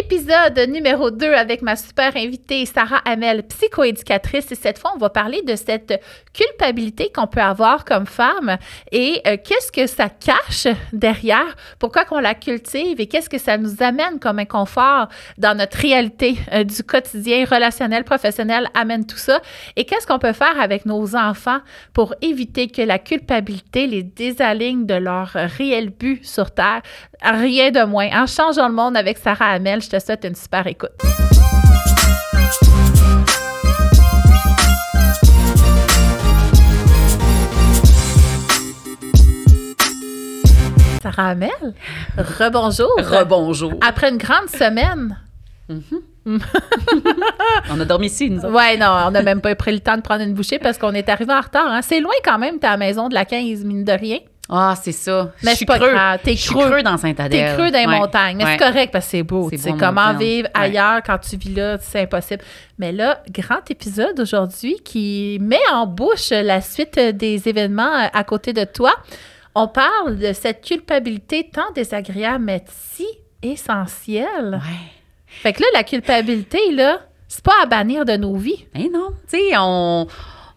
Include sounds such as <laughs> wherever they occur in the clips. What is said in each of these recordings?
Épisode numéro 2 avec ma super invitée Sarah Hamel, psychoéducatrice. Et cette fois, on va parler de cette culpabilité qu'on peut avoir comme femme et euh, qu'est-ce que ça cache derrière, pourquoi qu'on la cultive et qu'est-ce que ça nous amène comme inconfort dans notre réalité euh, du quotidien relationnel, professionnel, amène tout ça. Et qu'est-ce qu'on peut faire avec nos enfants pour éviter que la culpabilité les désaligne de leur réel but sur Terre? Rien de moins. En changeant le monde avec Sarah Hamel, je te souhaite une super écoute. Sarah Hamel, rebonjour. Rebonjour. Après une grande semaine. <laughs> on a dormi ici, nous autres. Ouais, non, on n'a même pas pris le temps de prendre une bouchée parce qu'on est arrivé en retard. hein. C'est loin quand même, ta maison de la 15 minutes de rien. Ah, c'est ça. Mais Je suis pas creux. t'es Je suis creux. creux dans Saint-Adèle. T'es creux dans les Ouais. montagnes, mais Ouais. c'est correct parce que c'est beau. C'est comment vivre Ouais. ailleurs quand tu vis là, c'est impossible. Mais là, grand épisode aujourd'hui qui met en bouche la suite des événements euh, à côté de toi. On parle de cette culpabilité tant désagréable, mais si essentielle. Ouais. Fait que là, la culpabilité, là, c'est pas à bannir de nos vies. Eh non. Tu sais, on,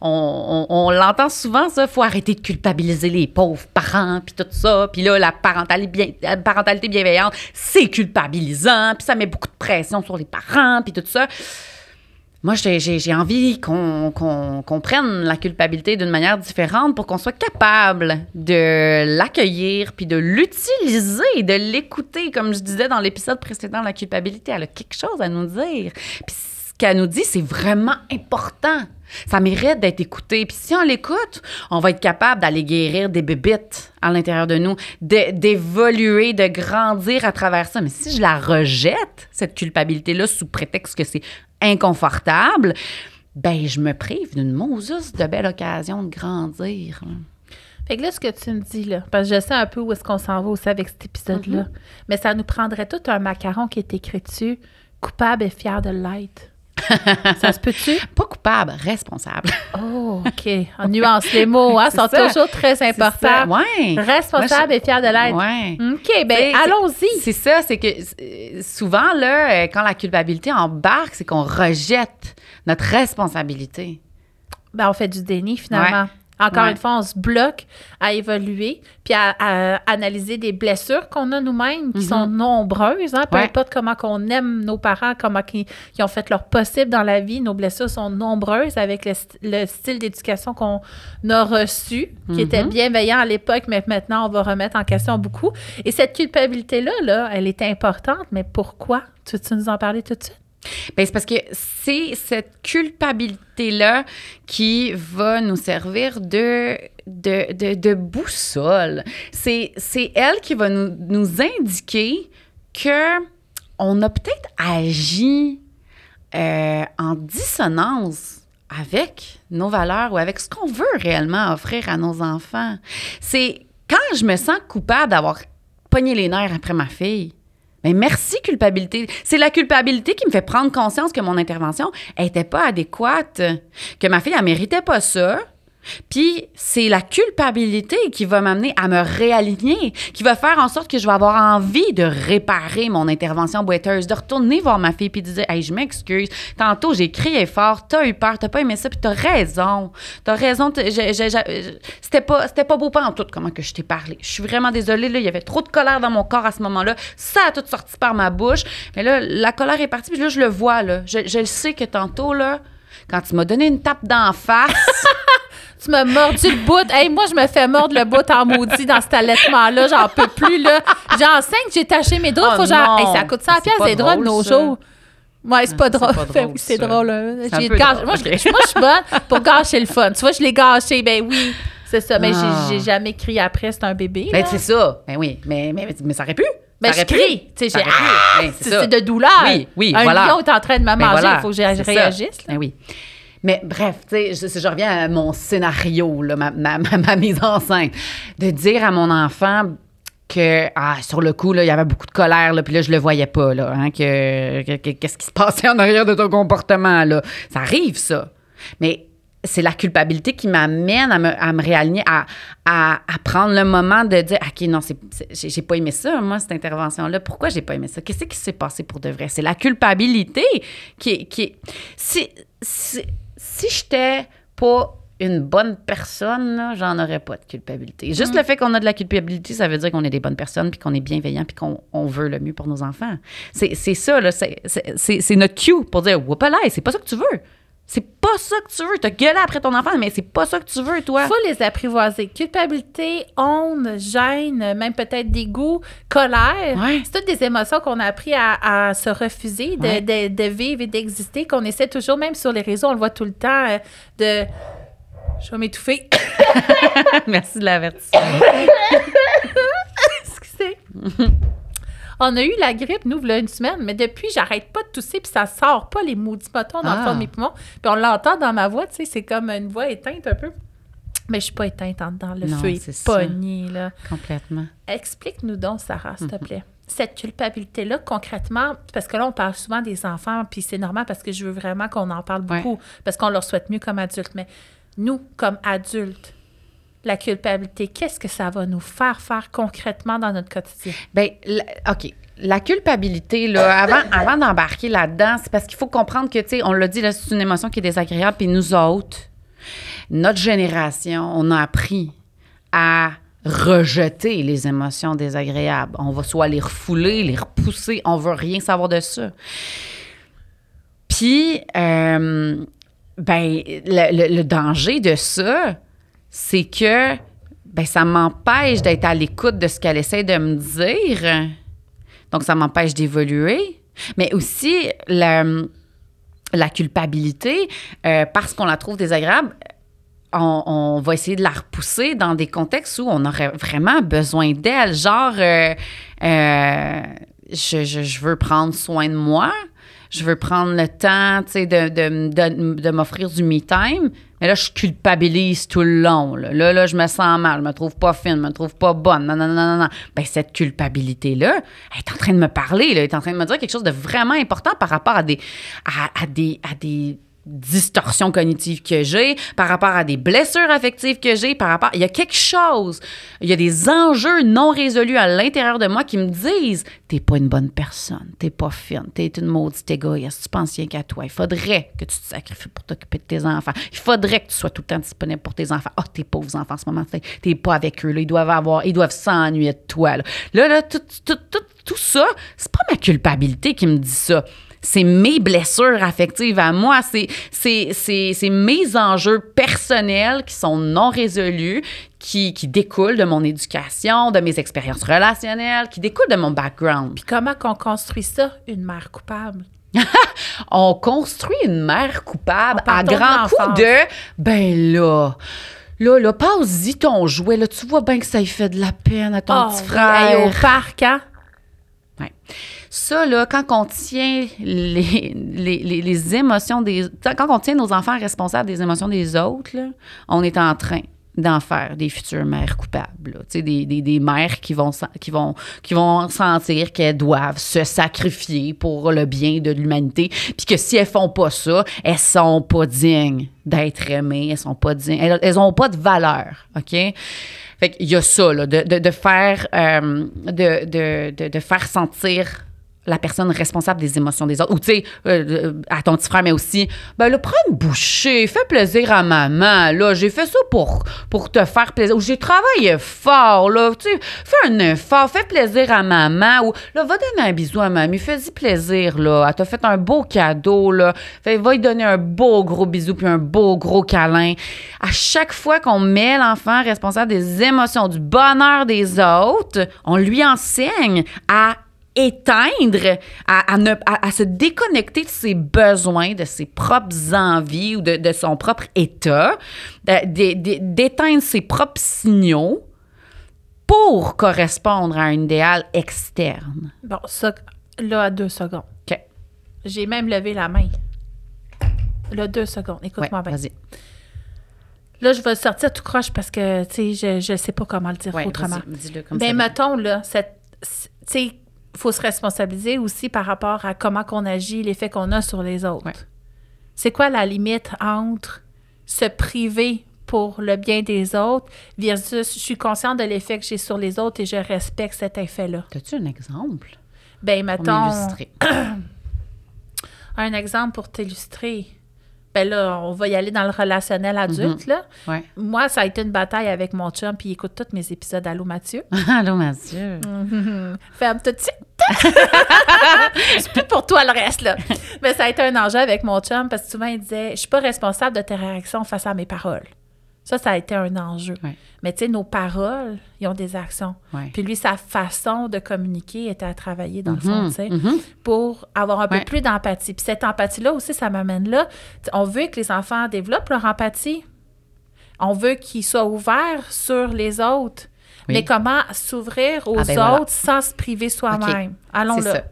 on, l'entend souvent, ça. faut arrêter de culpabiliser les pauvres parents, puis tout ça. Puis là, la parentalité, bien, parentalité bienveillante, c'est culpabilisant, puis ça met beaucoup de pression sur les parents, puis tout ça. Moi, j'ai envie qu'on qu'on- qu'on prenne la culpabilité d'une manière différente pour qu'on soit capable de l'accueillir puis de l'utiliser, de l'écouter. Comme je disais dans l'épisode précédent, la culpabilité, elle a quelque chose à nous dire. Puis ce qu'elle nous dit, c'est vraiment important. Ça mérite d'être écouté. Puis si on l'écoute, on va être capable d'aller guérir des bébites à l'intérieur de nous, d'évoluer, de grandir à travers ça. Mais si je la rejette, cette culpabilité-là, sous prétexte que c'est inconfortable, ben je me prive d'une Moses de belle occasion de grandir. Fait que là, ce que tu me dis, là, parce que je sais un peu où est-ce qu'on s'en va aussi avec cet épisode-là, mais ça nous prendrait tout un macaron qui est écrit dessus, coupable et fier de l'être. <laughs> ça se peut-tu? Pas coupable, responsable. Oh, OK. On nuance les mots, hein, sont ça. toujours très importants. Ouais. Responsable Moi, et fier de l'être. Ouais. OK, ben allons-y. C'est ça, c'est que euh, souvent, là, euh, quand la culpabilité embarque, c'est qu'on rejette notre responsabilité. Ben, on fait du déni, finalement. Ouais. Encore Ouais. une fois, on se bloque à évoluer, puis à, à analyser des blessures qu'on a nous-mêmes, qui sont nombreuses. Hein, peu. Ouais. importe comment qu'on aime nos parents, comment ils, ils ont fait leur possible dans la vie, nos blessures sont nombreuses avec le, st- le style d'éducation qu'on a reçu, qui était Mm-hmm. bienveillant à l'époque, mais maintenant, on va remettre en question beaucoup. Et cette culpabilité-là, là, elle est importante, mais pourquoi? Tu veux nous en parler tout de suite? Ben, c'est parce que c'est cette culpabilité-là qui va nous servir de, de, de, boussole. C'est, c'est elle qui va nous, nous indiquer que on a peut-être agi euh, en dissonance avec nos valeurs ou avec ce qu'on veut réellement offrir à nos enfants. C'est quand je me sens coupable d'avoir pogné les nerfs après ma fille. Mais merci, culpabilité. C'est la culpabilité qui me fait prendre conscience que mon intervention n'était pas adéquate, que ma fille, elle méritait pas ça. Puis c'est la culpabilité qui va m'amener à me réaligner, qui va faire en sorte que je vais avoir envie de réparer mon intervention boiteuse, de retourner voir ma fille puis de dire Hey, je m'excuse. Tantôt, j'ai crié fort, t'as eu peur, t'as pas aimé ça, puis t'as raison. T'as raison. C'était pas, pas beau pas en tout comment que je t'ai parlé. Je suis vraiment désolée, là, il y avait trop de colère dans mon corps à ce moment-là. Ça a tout sorti par ma bouche. Mais là, la colère est partie, puis là, je le vois, là. Je, je le sais que tantôt, là, quand tu m'as donné une tape d'en face. <laughs> Tu m'as mordu le bout. Hey, moi, je me fais mordre le bout en maudit dans cet allaitement-là. J'en peux plus, là. J'enseigne, j'ai taché mes doigts. Oh faut que. Hey, ça coûte 100 C'est piastres, pas des draps de nos jours. Ouais, c'est pas drôle. pas <laughs> Fait drôle, c'est drôle. hein. Moi, je, suis bonne pour gâcher le fun. Tu vois, je l'ai gâché. Ben oui, c'est ça. Mais j'ai- Ah. j'ai jamais crié après, c'est un bébé. Ben, c'est ça. Ben oui, mais, mais, mais ça aurait pu. Ben, Ça je crie. Tu sais. Ah! Ben, C'est de douleur. Oui, oui, un voilà. lion est en train de me Ben manger. voilà, Il faut que je réagisse. Ben oui. Mais bref, tu sais, je, reviens à mon scénario, là, ma, ma, mise en scène. De dire à mon enfant que, ah, sur le coup, il y avait beaucoup de colère, là, puis là, je le voyais pas, là, hein, que, que- que- qu'est-ce qui se passait en arrière de ton comportement, là. Ça arrive, ça. Mais c'est la culpabilité qui m'amène à me, à me réaligner, à, à, prendre le moment de dire OK, non, j'ai, pas aimé ça, moi, cette intervention-là. Pourquoi j'ai pas aimé ça? Qu'est-ce qui s'est passé pour de vrai? C'est la culpabilité qui. Qui si j'étais pas une bonne personne, là, j'en aurais pas de culpabilité. Juste le fait qu'on a de la culpabilité, ça veut dire qu'on est des bonnes personnes, puis qu'on est bienveillant, puis qu'on on veut le mieux pour nos enfants. C'est, ça, là. C'est, notre cue pour dire Whoopalai, c'est pas ça que tu veux. C'est pas ça que tu veux. T'as gueulé après ton enfant, mais c'est pas ça que tu veux, toi. faut les apprivoiser. Culpabilité, honte, gêne, même peut-être dégoût, colère. Ouais. C'est toutes des émotions qu'on a appris à, à se refuser de, Ouais. de- de vivre et d'exister, qu'on essaie toujours, même sur les réseaux, on le voit tout le temps, euh, de... Je vais m'étouffer. <laughs> Merci de l'avertissement. <laughs> Excusez. <laughs> On a eu la grippe, nous, là, une semaine, mais depuis, j'arrête pas de tousser, puis ça sort pas les maudits bâtons dans le Ah. fond de mes poumons. Puis on l'entend dans ma voix, tu sais, c'est comme une voix éteinte un peu. Mais je suis pas éteinte en dedans, le Non, feu est ça. pogné, là. Complètement. Explique-nous donc, Sarah, s'il Mhm. te plaît. Cette culpabilité-là, concrètement, parce que là, on parle souvent des enfants, puis c'est normal parce que je veux vraiment qu'on en parle Ouais. beaucoup, parce qu'on leur souhaite mieux comme adultes. Mais nous, comme adultes, la culpabilité, qu'est-ce que ça va nous faire faire concrètement dans notre quotidien? Ben, la- OK. La culpabilité, là, avant, <coughs> avant d'embarquer là-dedans, c'est parce qu'il faut comprendre que, tu sais, on l'a dit, là, c'est une émotion qui est désagréable. Puis nous autres, notre génération, on a appris à rejeter les émotions désagréables. On va soit les refouler, les repousser. On veut rien savoir de ça. Puis, euh, ben, le, le- le danger de ça, c'est que ben, ça m'empêche d'être à l'écoute de ce qu'elle essaie de me dire. Donc, ça m'empêche d'évoluer. Mais aussi, la, la culpabilité, euh, parce qu'on la trouve désagréable, on, on va essayer de la repousser dans des contextes où on aurait vraiment besoin d'elle. Genre, euh, euh, je, je- je veux prendre soin de moi, je veux prendre le temps, tu sais, de, de, de- de m'offrir du me time. Mais là, je culpabilise tout le long. Là. là, je me sens mal, je me trouve pas fine, je me trouve pas bonne. Non, non, non, non, non. Ben, cette culpabilité-là, elle est en train de me parler, là, elle est en train de me dire quelque chose de vraiment important par rapport à des, à, à des, à des distorsions cognitives que j'ai, par rapport à des blessures affectives que j'ai, par rapport... Il y a quelque chose, il y a des enjeux non résolus à l'intérieur de moi qui me disent « T'es pas une bonne personne, t'es pas fine, t'es une maudite égoïste, tu penses rien qu'à toi. Il faudrait que tu te sacrifies pour t'occuper de tes enfants. Il faudrait que tu sois tout le temps disponible pour tes enfants. Ah, tes pauvres enfants en ce moment, t'es- pas avec eux, là, ils doivent avoir... Ils doivent s'ennuyer de toi. Là, là, là, tout, tout, tout, tout ça, c'est pas ma culpabilité qui me dit ça c'est mes blessures affectives à moi, c'est, c'est, c'est, c'est mes enjeux personnels qui sont non résolus, qui, qui découlent de mon éducation, de mes expériences relationnelles, qui découlent de mon background. Puis comment qu'on construit ça, une mère coupable? <laughs> On construit une mère coupable à partant de grand coup de ben là. Là, là, passe-y ton jouet. Là, tu vois bien que ça lui fait de la peine à ton Oh, petit oui, frère. hey, au parc, hein? Ouais. Ça, là, quand on tient les, les, les, les émotions des... Quand on tient nos enfants responsables des émotions des autres, là, on est en train d'en faire des futures mères coupables. des, des, des mères qui vont, qui, vont, qui vont sentir qu'elles doivent se sacrifier pour le bien de l'humanité, puis que si elles font pas ça, elles sont pas dignes d'être aimées, elles sont pas dignes, elles, elles ont pas de valeur, OK? Fait qu'il y a ça, là, de, de, de faire, euh, de, de, de faire sentir la personne responsable des émotions des autres. Ou, tu sais, euh, euh, à ton petit frère, mais aussi, ben là, prends une bouchée, fais plaisir à maman, là, j'ai fait ça pour, pour te faire plaisir. Ou j'ai travaillé fort, là, tu sais, fais un effort, fais plaisir à maman. Ou, là, va donner un bisou à mamie, fais-y plaisir, là. Elle t'a fait un beau cadeau, là. Fait, va lui donner un beau gros bisou puis un beau gros câlin. À chaque fois qu'on met l'enfant responsable des émotions, du bonheur des autres, on lui enseigne à éteindre, à, à ne- à- à se déconnecter de ses besoins, de ses propres envies ou de, de son propre état, d'éteindre ses propres signaux pour correspondre à un idéal externe. Bon, ça, là, à deux secondes. OK. J'ai même levé la main. Là, deux secondes. Ouais, Écoute-moi bien. vas-y. Là, je vais sortir tout croche parce que, tu sais, je ne sais pas comment le dire Ouais, autrement. dis-le comme Mais ça. mettons, là, cette- tu sais, faut se responsabiliser aussi par rapport à comment qu'on agit, l'effet qu'on a sur les autres. Ouais. C'est quoi la limite entre se priver pour le bien des autres versus je suis consciente de l'effet que j'ai sur les autres et je respecte cet effet-là? As-tu un exemple? Ben, mettons, <clears throat> un exemple pour t'illustrer. Ben là, on va y aller dans le relationnel adulte, là. Ouais. Moi, ça a été une bataille avec mon chum, puis il écoute tous mes épisodes Allô Mathieu? <laughs> Allô, Mathieu. <laughs> Ferme tout de suite. <laughs> C'est plus pour toi le reste, là. Mais ça a été un enjeu avec mon chum parce que souvent, il disait Je suis pas responsable de tes réactions face à mes paroles. Ça, ça a été un enjeu. Ouais. Mais tu sais, nos paroles, ils ont des actions. Ouais. Puis lui, sa façon de communiquer était à travailler, dans le fond, Mhm, tu sais, mhm. pour avoir un peu Ouais. plus d'empathie. Puis cette empathie-là aussi, ça m'amène là. On veut que les enfants développent leur empathie. On veut qu'ils soient ouverts sur les autres. Oui. Mais comment s'ouvrir aux Ah ben voilà. autres sans se priver soi-même? Allons C'est là. ça.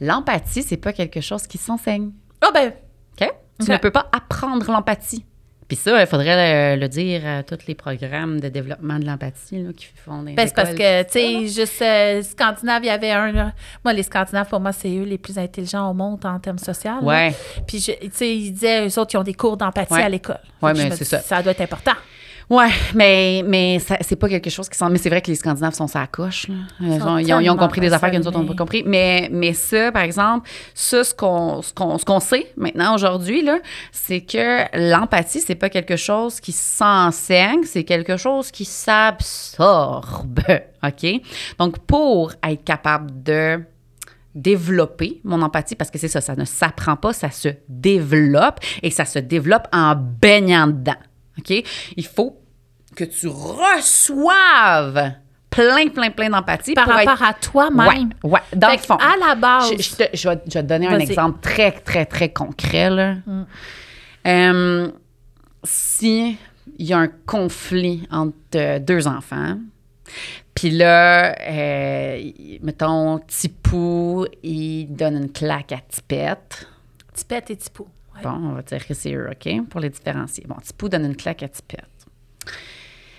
L'empathie, c'est pas quelque chose qui s'enseigne. Ah ben, OK? Tu ne peux pas apprendre l'empathie. Puis ça, il faudrait le, le dire à tous les programmes de développement de l'empathie là, qui font des ben, c'est parce que, tu sais, juste euh, Scandinave, il y avait un. là. Moi, les Scandinaves, pour moi, c'est eux les plus intelligents au monde en termes sociaux. Ouais. Puis, tu sais, ils disaient, eux autres, ils ont des cours d'empathie Ouais. à l'école. Je mais c'est dis, ça. Ça doit être important. Ouais, mais, mais c'est pas quelque chose qui. Mais c'est vrai que les Scandinaves sont sa coche. Là. Ils, ont, ils ont- ils ont compris des affaires que nous autres, on n'a pas compris. Mais, mais ça, par exemple, ça, ce qu'on ce qu'on qu'on sait maintenant, aujourd'hui, c'est que l'empathie, c'est pas quelque chose qui s'enseigne, c'est quelque chose qui s'absorbe. <laughs> OK? Donc, pour être capable de développer mon empathie, parce que c'est ça, ça ne s'apprend pas, ça se développe et ça se développe en baignant dedans. OK? Il faut que tu reçoives plein, plein, plein d'empathie Par rapport être... à toi-même. Ouais, ouais, dans Fait le fond. À la base, Je, je te, je vais, je vais te donner un exemple très, très, très concret. Là. Euh, si il y a un conflit entre euh, deux enfants, puis là, euh, mettons, Tipou, il donne une claque à Tipette. Tipette et Tipou. Bon, on va dire que c'est eux, OK, pour les différencier. Bon, Tipou donne une claque à Tipette.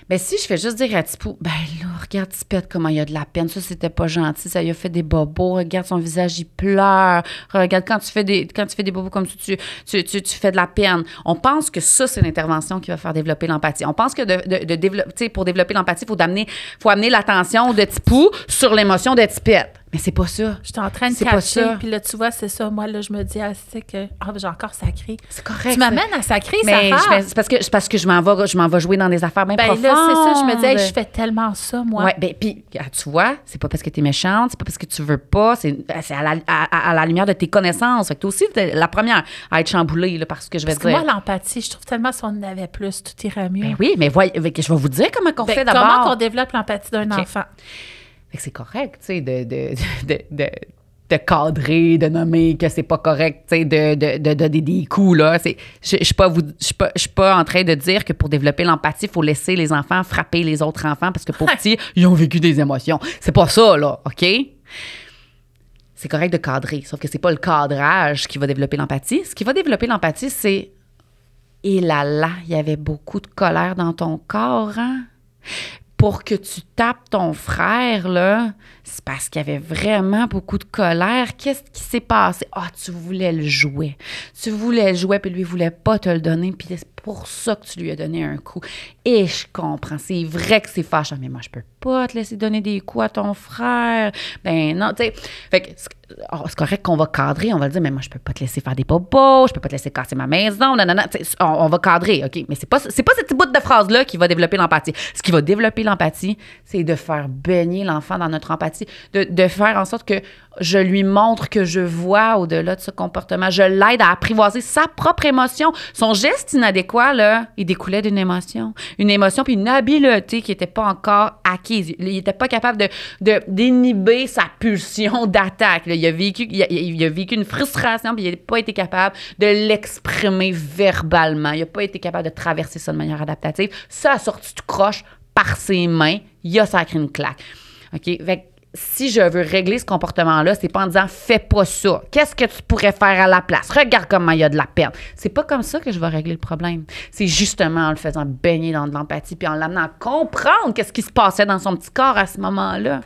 Ben, si je fais juste dire à Tipou, ben là, regarde Tipette comment il a de la peine. Ça, c'était pas gentil. Ça lui a fait des bobos. Regarde son visage, il pleure. Regarde, quand tu fais des, quand tu fais des bobos comme ça, tu, tu, tu, tu fais de la peine. On pense que ça, c'est l'intervention qui va faire développer l'empathie. On pense que de, de, développer, pour développer l'empathie, il faut, d'amener- faut amener l'attention de Tipou sur l'émotion de Tipette. Mais c'est pas ça. Je suis en train de C'est pas cacher, ça. puis là, tu vois, c'est ça. Moi, là, je me dis, ah, c'est que. Ah, ben, j'ai encore sacré. C'est correct. Tu m'amènes à sacrer, Mais fais- c'est parce que c'est parce que je m'en vais je m'en vais jouer dans des affaires bien Ben profondes. là, c'est ça. Je me dis, hey, je fais tellement ça, moi. Ouais, ben puis ah, tu vois, c'est pas parce que tu es méchante, c'est pas parce que tu veux pas, c'est c'est à la, à, à la lumière de tes connaissances. Fait que toi aussi t'es la première à être chamboulée là, par ce que je vais Parce que dire. moi, l'empathie, je trouve tellement si on en avait plus, tout irait mieux. ben oui, mais voyez, je vais vous dire comment on Ben, fait comment qu'on d'abord. développe l'empathie d'un enfant? C'est correct, tu sais, de, de, de, de, de cadrer, de nommer que c'est pas correct, tu sais, de, de, de donner des coups, là. C'est- Je je suis pas, vous- je suis pas, je suis pas en train de dire que pour développer l'empathie, il faut laisser les enfants frapper les autres enfants parce que pour petits, ils ont vécu des émotions. C'est pas ça, là, OK? C'est correct de cadrer, sauf que c'est pas le cadrage qui va développer l'empathie. Ce qui va développer l'empathie, c'est et là là, il y avait beaucoup de colère dans ton corps, hein? Pour que tu tapes ton frère, là, c'est parce qu'il y avait vraiment beaucoup de colère. Qu'est-ce qui s'est passé? Ah, tu voulais le jouer. Tu voulais le jouer, puis lui, il voulait pas te le donner, puis c'est pour ça que tu lui as donné un coup. Et je comprends, c'est vrai que c'est fâchant, mais moi, je peux pas te laisser donner des coups à ton frère. Ben non, tu sais. Fait que oh, c'est correct qu'on va cadrer, on va le dire, mais moi, je peux pas te laisser faire des bobos, je peux pas te laisser casser ma maison, sais, On, on va cadrer, OK? Mais c'est pas, c'est pas cette bout de phrase-là qui va développer l'empathie. Ce qui va développer l'empathie, c'est de faire baigner l'enfant dans notre empathie, de, de faire en sorte que je lui montre que je vois au-delà de ce comportement. Je l'aide à apprivoiser sa propre émotion. Son geste inadéquat, là, il découlait d'une émotion. Une émotion puis une habileté qui n'était pas encore acquise. Il n'était pas capable de, d'inhiber sa pulsion d'attaque. Il a vécu, il a, vécu une frustration puis il n'a pas été capable de l'exprimer verbalement. Il n'a pas été capable de traverser ça de manière adaptative. Ça a sorti tout croche par ses mains. Il a sacré une claque. OK? Fait si je veux régler ce comportement-là, c'est pas en disant fais pas ça. Qu'est-ce que tu pourrais faire à la place? Regarde comment il y a de la peine. C'est pas comme ça que je vais régler le problème. C'est justement en le faisant baigner dans de l'empathie puis en l'amenant à comprendre qu'est-ce qui se passait dans son petit corps à ce moment-là.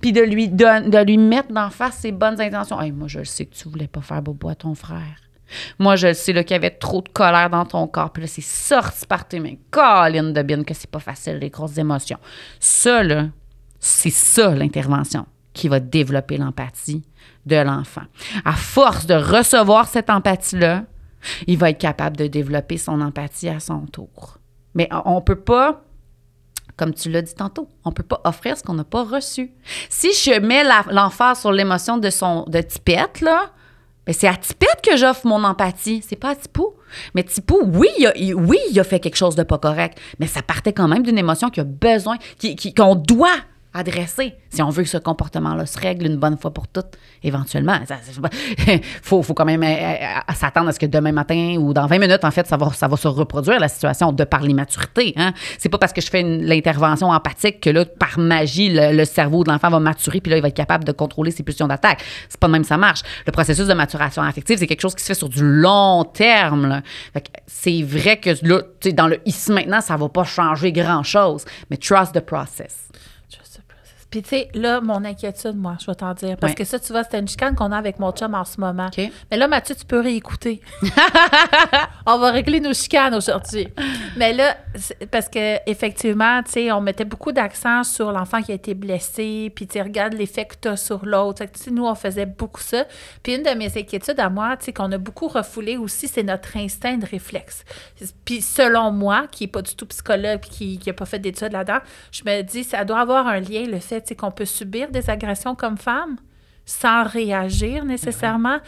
Puis de lui, de lui mettre d'en face ses bonnes intentions. Moi, je le sais que tu voulais pas faire bobo à ton frère. Moi, je le sais qu'il y avait trop de colère dans ton corps. Puis là, c'est sorti par tes mains. Colline de bien que c'est pas facile, les grosses émotions. Ça, là, c'est ça l'intervention qui va développer l'empathie de l'enfant. À force de recevoir cette empathie-là, il va être capable de développer son empathie à son tour. Mais on ne peut pas, comme tu l'as dit tantôt, on ne peut pas offrir ce qu'on n'a pas reçu. Si je mets l'enfant sur l'émotion de son de Tipette, là, ben c'est à Tipette que j'offre mon empathie, c'est pas à Tipou. Mais Tipou, oui, il a, oui, il a fait quelque chose de pas correct, mais ça partait quand même d'une émotion qu'il a besoin, qu'on doit adresser si on veut que ce comportement-là se règle une bonne fois pour toutes, éventuellement. Il <laughs> faut, faut, quand même euh, euh, s'attendre à ce que demain matin ou dans 20 minutes, en fait, ça va, ça va se reproduire, la situation, de par l'immaturité. Hein? C'est pas parce que je fais l'intervention empathique que là, par magie, le, cerveau de l'enfant va maturer puis là, il va être capable de contrôler ses pulsions d'attaque. C'est pas de même ça marche. Le processus de maturation affective, c'est quelque chose qui se fait sur du long terme. C'est vrai que là, dans le ici maintenant, ça va pas changer grand-chose, mais trust the process. Puis, tu sais, là, mon inquiétude, moi, je vais t'en dire. Parce que ça, tu vois, c'était une chicane qu'on a avec mon chum en ce moment. Mais là, Mathieu, tu peux réécouter. <laughs> on va régler nos chicanes aujourd'hui. Mais là, parce que effectivement, tu sais, on mettait beaucoup d'accent sur l'enfant qui a été blessé, puis tu regardes l'effet que tu as sur l'autre. Nous, on faisait beaucoup ça. Puis une de mes inquiétudes à moi, tu sais, qu'on a beaucoup refoulé aussi, c'est notre instinct de réflexe. Puis selon moi, qui n'est pas du tout psychologue, puis qui n'a pas fait d'études là-dedans, je me dis, ça doit avoir un lien, le fait c'est qu'on peut subir des agressions comme femme sans réagir nécessairement.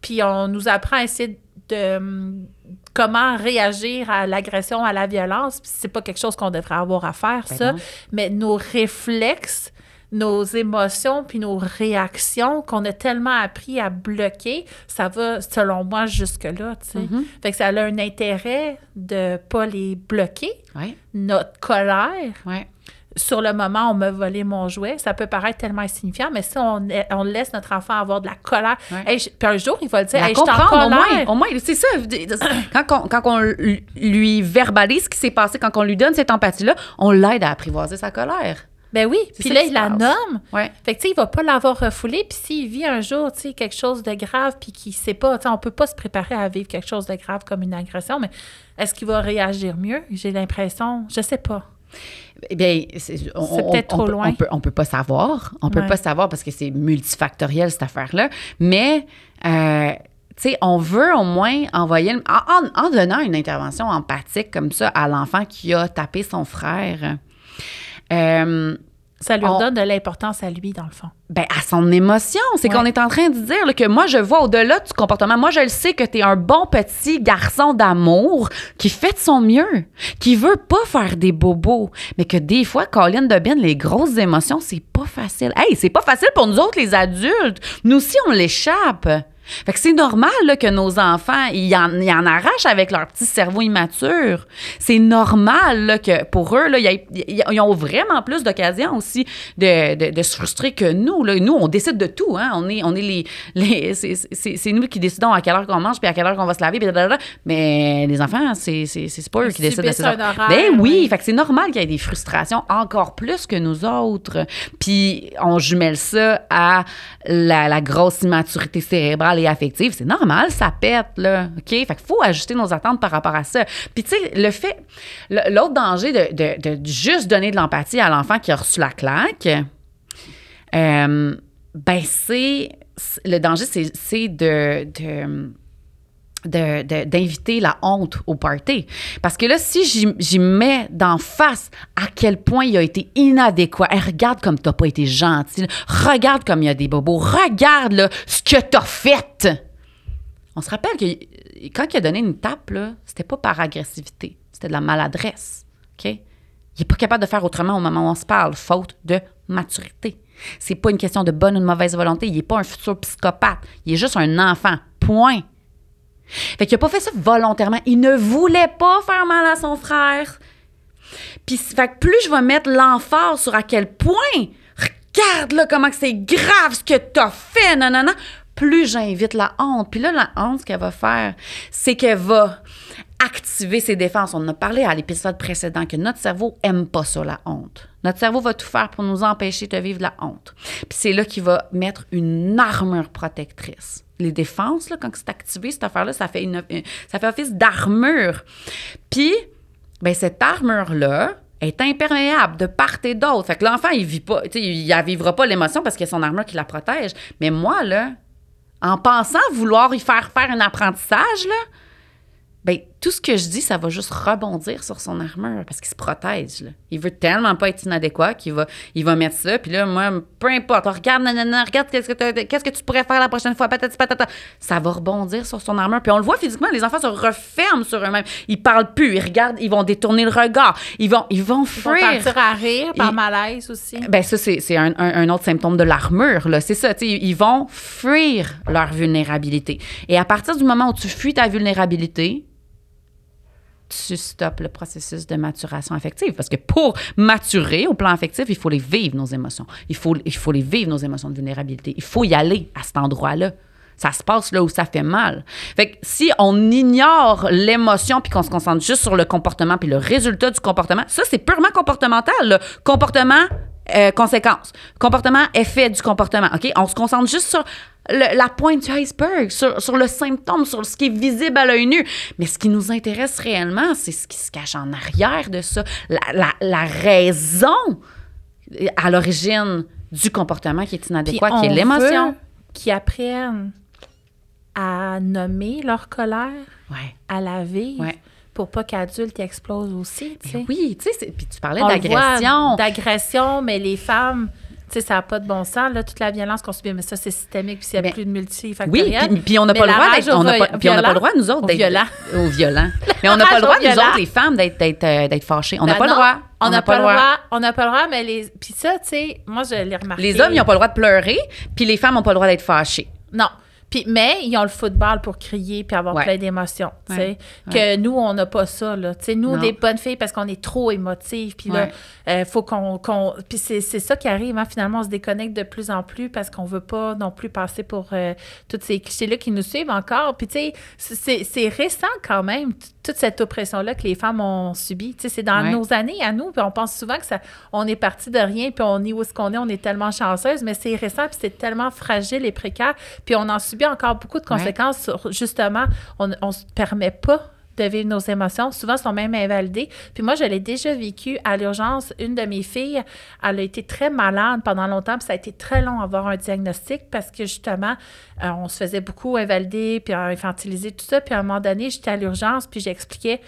Puis on nous apprend à essayer de hum, comment réagir à l'agression, à la violence. C'est pas quelque chose qu'on devrait avoir à faire, ben ça. Mais nos réflexes, nos émotions puis nos réactions qu'on a tellement appris à bloquer, ça va, selon moi, jusque-là, tu sais. Mm-hmm. Fait que ça a un intérêt de pas les bloquer. Notre colère. Ouais sur le moment, on m'a volé mon jouet. Ça peut paraître tellement insignifiant, mais si on, on laisse notre enfant avoir de la colère, puis un jour, il va le dire, hey, je en colère. Au moins, c'est ça. <clears throat> Quand on, quand on lui verbalise ce qui s'est passé, quand on lui donne cette empathie-là, on l'aide à apprivoiser sa colère. Ben oui, puis là, il la nomme. Ouais. Fait que, tu sais, il va pas l'avoir refoulé. Puis s'il vit un jour, tu sais, quelque chose de grave, puis qu'il sait pas, tu sais, on peut pas se préparer à vivre quelque chose de grave comme une agression, mais est-ce qu'il va réagir mieux? J'ai l'impression, je sais pas. Eh bien, c'est peut-être trop loin. On peut, on peut pas savoir. On peut pas savoir parce que c'est multifactoriel, cette affaire-là. Mais, euh, tu sais, on veut au moins envoyer, en, donnant une intervention empathique comme ça à l'enfant qui a tapé son frère. Euh, ça lui donne de l'importance à lui, dans le fond. Ben, à son émotion. C'est qu'on est en train de dire que moi, je vois au-delà du comportement. Moi, je le sais que tu es un bon petit garçon d'amour qui fait de son mieux, qui veut pas faire des bobos, mais que des fois, Colin de bien, les grosses émotions, c'est pas facile. Hey, c'est pas facile pour nous autres, les adultes. Nous aussi, on l'échappe. Fait que c'est normal que nos enfants, ils en, en, arrachent avec leur petit cerveau immature. C'est normal que pour eux, là, ils, ont vraiment plus d'occasions aussi de, de, se frustrer que nous. Là. Nous, on décide de tout. Hein? On est, on est les. <laughs> les c'est nous qui décidons à quelle heure qu'on mange puis à quelle heure qu'on va se laver. Mais les enfants, c'est pas eux qui décident de ça. Ben oui, fait que c'est normal qu'il y ait des frustrations encore plus que nous autres. Puis on jumelle ça à la, la grosse immaturité cérébrale et affective, c'est normal, ça pète, là. OK? Fait faut ajuster nos attentes par rapport à ça. Puis, tu sais, le fait, l'autre danger de, juste donner de l'empathie à l'enfant qui a reçu la claque, euh, ben, c'est. Le danger, c'est de d'inviter la honte au party. Parce que là, si j'y mets d'en face à quel point il a été inadéquat, regarde comme t'as pas été gentil, regarde comme il y a des bobos, regarde là, ce que t'as fait. On se rappelle que quand il a donné une tape, c'était pas par agressivité, c'était de la maladresse. OK? Il n'est pas capable de faire autrement au moment où on se parle, faute de maturité. C'est pas une question de bonne ou de mauvaise volonté. Il n'est pas un futur psychopathe. Il est juste un enfant. Point. Fait qu'il a pas fait ça volontairement. Il ne voulait pas faire mal à son frère. Puis, fait plus je vais mettre l'emphase sur à quel point, regarde là comment c'est grave ce que t'as fait, non, plus j'invite la honte. Puis là, la honte, ce qu'elle va faire, c'est qu'elle va activer ses défenses. On a parlé à l'épisode précédent que notre cerveau aime pas ça, la honte. Notre cerveau va tout faire pour nous empêcher de vivre la honte. Puis c'est là qu'il va mettre une armure protectrice. Les défenses, là, quand c'est activé, cette affaire-là, ça fait, une, ça fait office d'armure. Puis, ben, cette armure-là, est imperméable de part et d'autre. Fait que l'enfant, il vit pas, il ne vivra pas l'émotion parce qu'il y a son armure qui la protège. Mais moi, là, en pensant vouloir y faire faire un apprentissage, là, ben tout ce que je dis, ça va juste rebondir sur son armure parce qu'il se protège. Là. Il veut tellement pas être inadéquat qu'il va, il va mettre ça. Puis là, moi, peu importe, regarde, nanana, regarde qu'est-ce que, qu'est-ce que tu pourrais faire la prochaine fois, patati patata. Ça va rebondir sur son armure. Puis on le voit physiquement, les enfants se referment sur eux-mêmes. Ils parlent plus, ils regardent, ils vont détourner le regard. Ils vont, ils vont fuir. Ils vont partir à rire, par malaise aussi. Ben ça, c'est, c'est un, un, autre symptôme de l'armure. Là. C'est ça, ils vont fuir leur vulnérabilité. Et à partir du moment où tu fuis ta vulnérabilité, tu stoppes le processus de maturation affective. Parce que pour maturer au plan affectif, il faut les vivre, nos émotions. Il faut, il faut les vivre, nos émotions de vulnérabilité. Il faut y aller à cet endroit-là. Ça se passe là où ça fait mal. Fait que si on ignore l'émotion puis qu'on se concentre juste sur le comportement puis le résultat du comportement, ça, c'est purement comportemental. Le comportement, euh, conséquence. Comportement, effet du comportement. OK? On se concentre juste sur la pointe du iceberg, sur, le symptôme, sur ce qui est visible à l'œil nu. Mais ce qui nous intéresse réellement, c'est ce qui se cache en arrière de ça, la, raison à l'origine du comportement qui est inadéquat, qui est l'émotion. Qui apprennent à nommer leur colère, à la vivre. Pour pas qu'adultes explosent aussi. Oui, tu sais, puis tu parlais d'agression. D'agression, mais les femmes sais, ça n'a pas de bon sens, là, toute la violence qu'on subit. Mais ça, c'est systémique, puis s'il n'y a plus de multifactoriel. Oui, puis, on n'a pas, le droit d'être... On pas, puis on n'a pas le droit, nous autres, d'être... Violent. Au violent. <laughs> mais on n'a pas le droit, nous autres, les femmes, d'être, d'être, euh, fâchées. On n'a ben pas le droit. On n'a pas, le droit. On n'a pas le droit, mais les... Puis ça, tu sais, moi, je l'ai remarqué. Les hommes, ils n'ont pas le droit de pleurer, puis les femmes n'ont pas le droit d'être fâchées. Non mais ils ont le football pour crier puis avoir plein d'émotions. Que nous, on n'a pas ça. Là. nous, des bonnes filles, parce qu'on est trop émotives. Puis là, euh, faut qu'on. puis c'est, ça qui arrive. Hein. Finalement, on se déconnecte de plus en plus parce qu'on veut pas non plus passer pour euh, toutes ces clichés-là qui nous suivent encore. Puis, tu sais, c'est, récent quand même, toute cette oppression-là que les femmes ont subie. c'est dans nos années à nous. Puis on pense souvent que ça, on est parti de rien, puis on est où est-ce qu'on est, on est tellement chanceuse, mais c'est récent, puis c'est tellement fragile et précaire. Puis on en subit encore beaucoup de conséquences sur, justement, on ne se permet pas de vivre nos émotions. Souvent, sont même invalidées. Puis moi, je l'ai déjà vécu à l'urgence. Une de mes filles, elle a été très malade pendant longtemps, puis ça a été très long à avoir un diagnostic parce que justement, euh, on se faisait beaucoup invalider, puis infantiliser, tout ça. Puis à un moment donné, j'étais à l'urgence, puis j'expliquais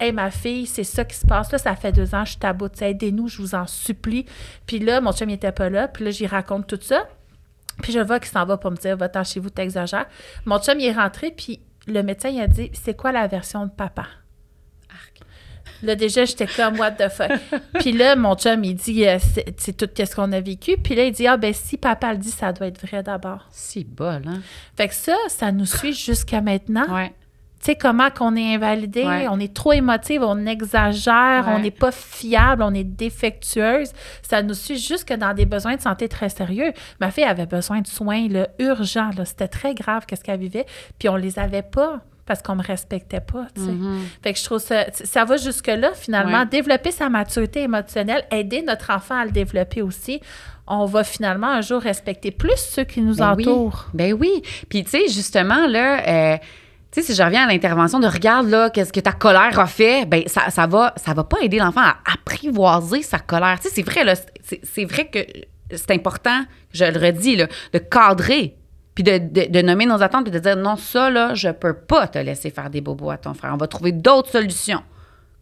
Hey, ma fille, c'est ça qui se passe. Là, ça fait deux ans, je suis taboute. Aidez-nous, je vous en supplie. Puis là, mon chum n'était pas là. Puis là, j'y raconte tout ça. Puis je vois qu'il s'en va pour me dire, va-t'en chez vous, t'exagères. Mon chum, il est rentré, puis le médecin, il a dit, c'est quoi la version de papa? Là, déjà, j'étais comme, what the fuck? <laughs> puis là, mon chum, il dit, euh, c'est tout ce qu'on a vécu. Puis là, il dit, ah, ben si papa le dit, ça doit être vrai d'abord. C'est bol, hein? Fait que ça, ça nous suit jusqu'à maintenant. Ouais. Tu sais, comment qu'on est invalidé, on est trop émotive, on exagère, on n'est pas fiable, on est défectueuse. Ça nous suit jusque dans des besoins de santé très sérieux. Ma fille avait besoin de soins là, urgents. C'était très grave qu'est-ce qu'elle vivait. Puis on les avait pas parce qu'on me respectait pas. Tu sais. Mm-hmm. Fait que je trouve ça, ça va jusque-là, finalement. Développer sa maturité émotionnelle, aider notre enfant à le développer aussi. On va finalement un jour respecter plus ceux qui nous ben entourent. Oui. Ben oui. Puis, tu sais, justement, là, euh, tu sais, si je reviens à l'intervention de regarde là, qu'est-ce que ta colère a fait, ben ça, ça va ça va pas aider l'enfant à apprivoiser sa colère. Tu sais, c'est vrai là, c'est vrai que c'est important, je le redis là, de cadrer puis de, de, nommer nos attentes puis de dire non ça là, je peux pas te laisser faire des bobos à ton frère. On va trouver d'autres solutions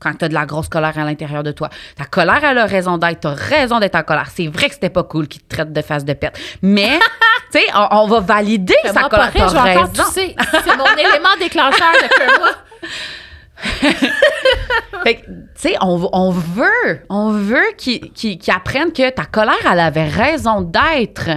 quand tu as de la grosse colère à l'intérieur de toi. Ta colère, elle a raison d'être. Tu as raison d'être en colère. C'est vrai que c'était pas cool qu'il te traite de face de pète. Mais, <laughs> tu sais, on, va valider sa colère. T'as raison. C'est mon <laughs> élément déclencheur de moi. <laughs> fait que, tu sais, on, on, veut, on veut qu'ils apprennent que ta colère, elle avait raison d'être.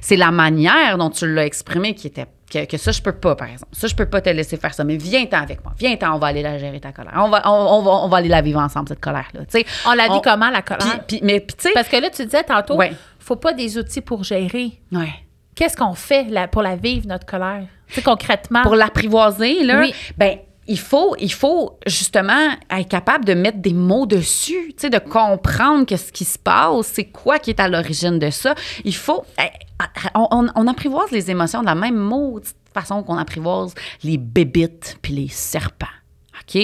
C'est la manière dont tu l'as exprimé qui était que, ça, je peux pas, par exemple. Ça, je peux pas te laisser faire ça. Mais viens-t'en avec moi. Viens-t'en, on va aller la gérer, ta colère. On va, on, va, on va aller la vivre ensemble, cette colère-là. On la vit comment, la colère? mais, Parce que là, tu disais tantôt, il faut pas des outils pour gérer. Ouais. Qu'est-ce qu'on fait là, pour la vivre, notre colère? sais concrètement. Pour l'apprivoiser, là, oui. ben il faut, il faut justement être capable de mettre des mots dessus, tu sais, de comprendre qu'est-ce qui se passe, c'est quoi qui est à l'origine de ça. Il faut, eh, on, on, on apprivoise les émotions de la même maudite façon qu'on apprivoise les bébites puis les serpents. OK?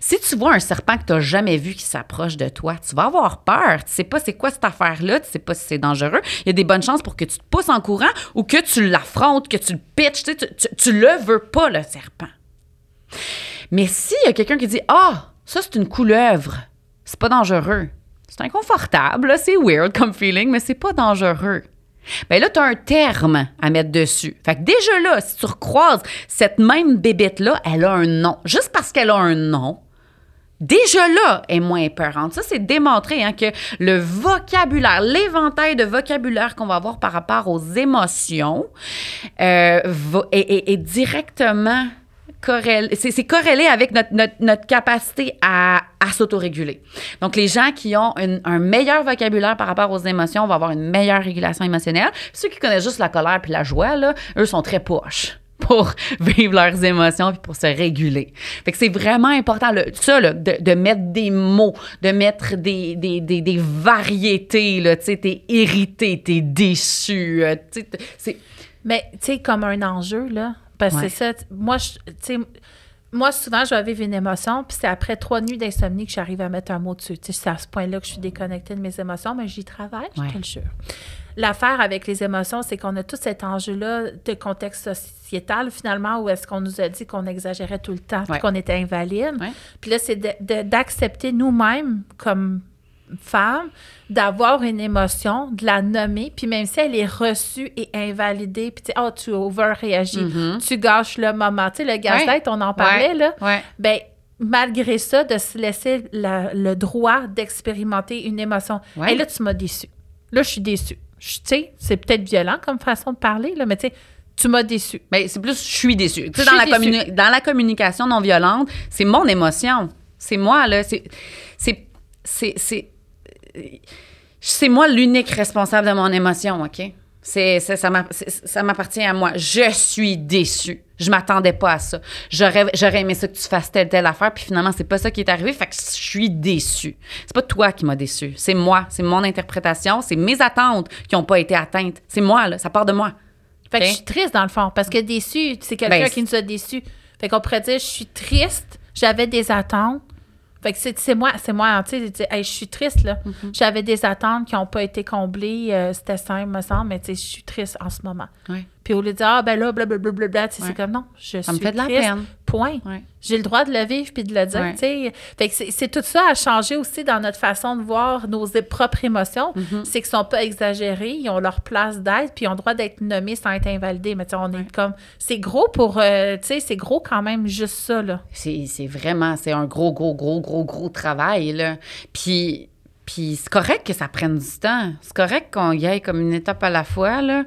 Si tu vois un serpent que tu n'as jamais vu qui s'approche de toi, tu vas avoir peur. Tu sais pas c'est quoi cette affaire-là, tu sais pas si c'est dangereux. Il y a des bonnes chances pour que tu te pousses en courant ou que tu l'affrontes, que tu le pitches. Tu, tu, tu le veux pas, le serpent. Mais s'il y a quelqu'un qui dit Ah, ça c'est une couleuvre, c'est pas dangereux. C'est inconfortable, c'est weird comme feeling, mais c'est pas dangereux. Bien là, tu as un terme à mettre dessus. Fait que déjà là, si tu recroises cette même bébête-là, elle a un nom. Juste parce qu'elle a un nom, déjà là, est moins épeurante. Ça, c'est démontré hein, que le vocabulaire, l'éventail de vocabulaire qu'on va avoir par rapport aux émotions euh, est directement c'est corrélé avec notre, capacité à, à s'autoréguler. Donc, les gens qui ont un meilleur vocabulaire par rapport aux émotions vont avoir une meilleure régulation émotionnelle. Ceux qui connaissent juste la colère puis la joie, eux sont très poches pour <laughs> vivre leurs émotions puis pour se réguler. Fait que c'est vraiment important, là, ça, de, mettre des mots, de mettre des, variétés, tu sais, t'es irrité, t'es déçu, euh, tu sais, Mais, tu sais, comme un enjeu, là, parce que ouais. c'est ça. Moi, tu sais, moi, souvent, je vais vivre une émotion, puis c'est après trois nuits d'insomnie que j'arrive à mettre un mot dessus. C'est à ce point-là que je suis déconnectée de mes émotions, mais j'y travaille, je te le jure. L'affaire avec les émotions, c'est qu'on a tout cet enjeu-là de contexte sociétal, finalement, où est-ce qu'on nous a dit qu'on exagérait tout le temps, ouais. qu'on était invalide. Ouais. Puis là, c'est d'accepter nous-mêmes comme femme d'avoir une émotion, de la nommer, puis même si elle est reçue et invalidée, puis tu sais, oh, tu over-réagis, mm -hmm. tu gâches le moment. Tu sais, le ouais. on en parlait, ouais. là. Ouais. Ben, malgré ça, de se laisser la, le droit d'expérimenter une émotion. Et là, tu m'as déçu. Là, je suis déçue. Tu sais, c'est peut-être violent comme façon de parler, là, mais tu sais, tu m'as déçu. Mais c'est plus, je suis déçue. Tu sais, dans, la dans la communication non violente, c'est mon émotion. C'est moi, là. C'est c'est moi l'unique responsable de mon émotion, OK? C'est, ça m'appartient à moi. Je suis déçue. Je m'attendais pas à ça. J'aurais, j'aurais aimé ça que tu fasses telle, telle affaire, puis finalement, c'est pas ça qui est arrivé. Fait que je suis déçue. C'est pas toi qui m'as déçue. C'est moi. C'est mon interprétation. C'est mes attentes qui ont pas été atteintes. C'est moi, là. Ça part de moi. Fait okay? que je suis triste, dans le fond, parce que déçue, c'est quelqu'un ben, qui nous a déçus. Fait qu'on pourrait dire, je suis triste, j'avais des attentes, fait que c'est moi, c'est moi, tu sais, hey, je suis triste, là. Mm -hmm. J'avais des attentes qui n'ont pas été comblées. Euh, C'était simple, me semble, mais tu sais, je suis triste en ce moment. Oui. Puis au lieu de dire, ah, ben là, blablabla, bla, tu sais, ouais. c'est comme non, je ça suis me fait de la triste, peine. Point. Ouais. J'ai le droit de le vivre puis de le dire, Ouais. tu sais. Fait que c'est tout ça à changer aussi dans notre façon de voir nos propres émotions. Mm -hmm. C'est qu'ils sont pas exagérés, ils ont leur place d'être, puis ils ont le droit d'être nommés sans être invalidés. Mais tu sais, on est comme, c'est gros pour, euh, tu sais, c'est gros quand même juste ça, là. C'est vraiment, c'est un gros, gros, gros, gros, gros travail, là. Puis... Puis c'est correct que ça prenne du temps. C'est correct qu'on y aille comme une étape à la fois, là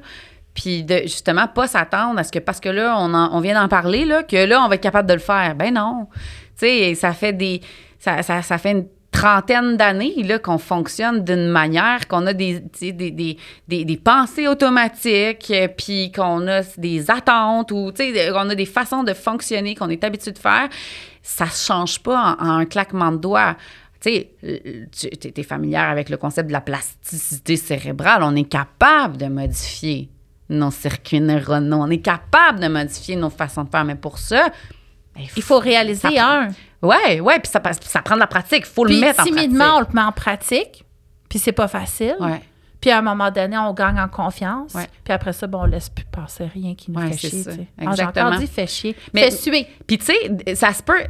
puis de justement pas s'attendre à ce que parce que là on, en, on vient d'en parler là que là on va être capable de le faire. Ben non. Tu sais ça fait des ça, ça, ça fait une trentaine d'années là qu'on fonctionne d'une manière qu'on a des des, des, des, des, pensées automatiques puis qu'on a des attentes ou tu sais qu'on a des façons de fonctionner qu'on est habitué de faire. Ça se change pas en, un claquement de doigts. Tu es familière avec le concept de la plasticité cérébrale. On est capable de modifier nos circuits neuronaux. On est capable de modifier nos façons de faire, mais pour ça, ben, il faut réaliser un. Oui, oui, puis ça, ça prend de la pratique. Il faut puis le mettre en pratique. timidement, on le met en pratique, puis c'est pas facile. Ouais. Puis à un moment donné, on gagne en confiance. Ouais. Puis après ça, ben, on laisse plus passer rien qui nous ouais, fait chier. Ah, J'ai encore dit fait chier. Mais, fait suer. Puis tu sais, ça se peut...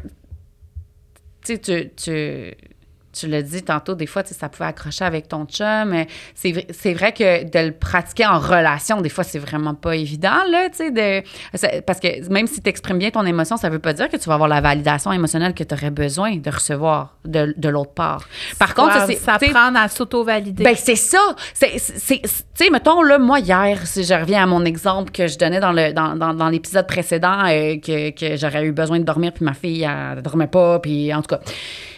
Tu sais, tu... tu l'as dit tantôt, des fois, ça pouvait accrocher avec ton chum. C'est vrai, vrai que de le pratiquer en relation, des fois, c'est vraiment pas évident, là, tu sais, de... Parce que même si tu exprimes bien ton émotion, ça veut pas dire que tu vas avoir la validation émotionnelle que tu aurais besoin de recevoir de, de l'autre part. Par contre, ça, c'est... S'apprendre à s'auto-valider. Ben, c'est ça! Tu sais, mettons, là, moi, hier, si je reviens à mon exemple que je donnais dans le dans, dans, dans l'épisode précédent, euh, que, que j'aurais eu besoin de dormir, puis ma fille, elle, elle dormait pas, puis en tout cas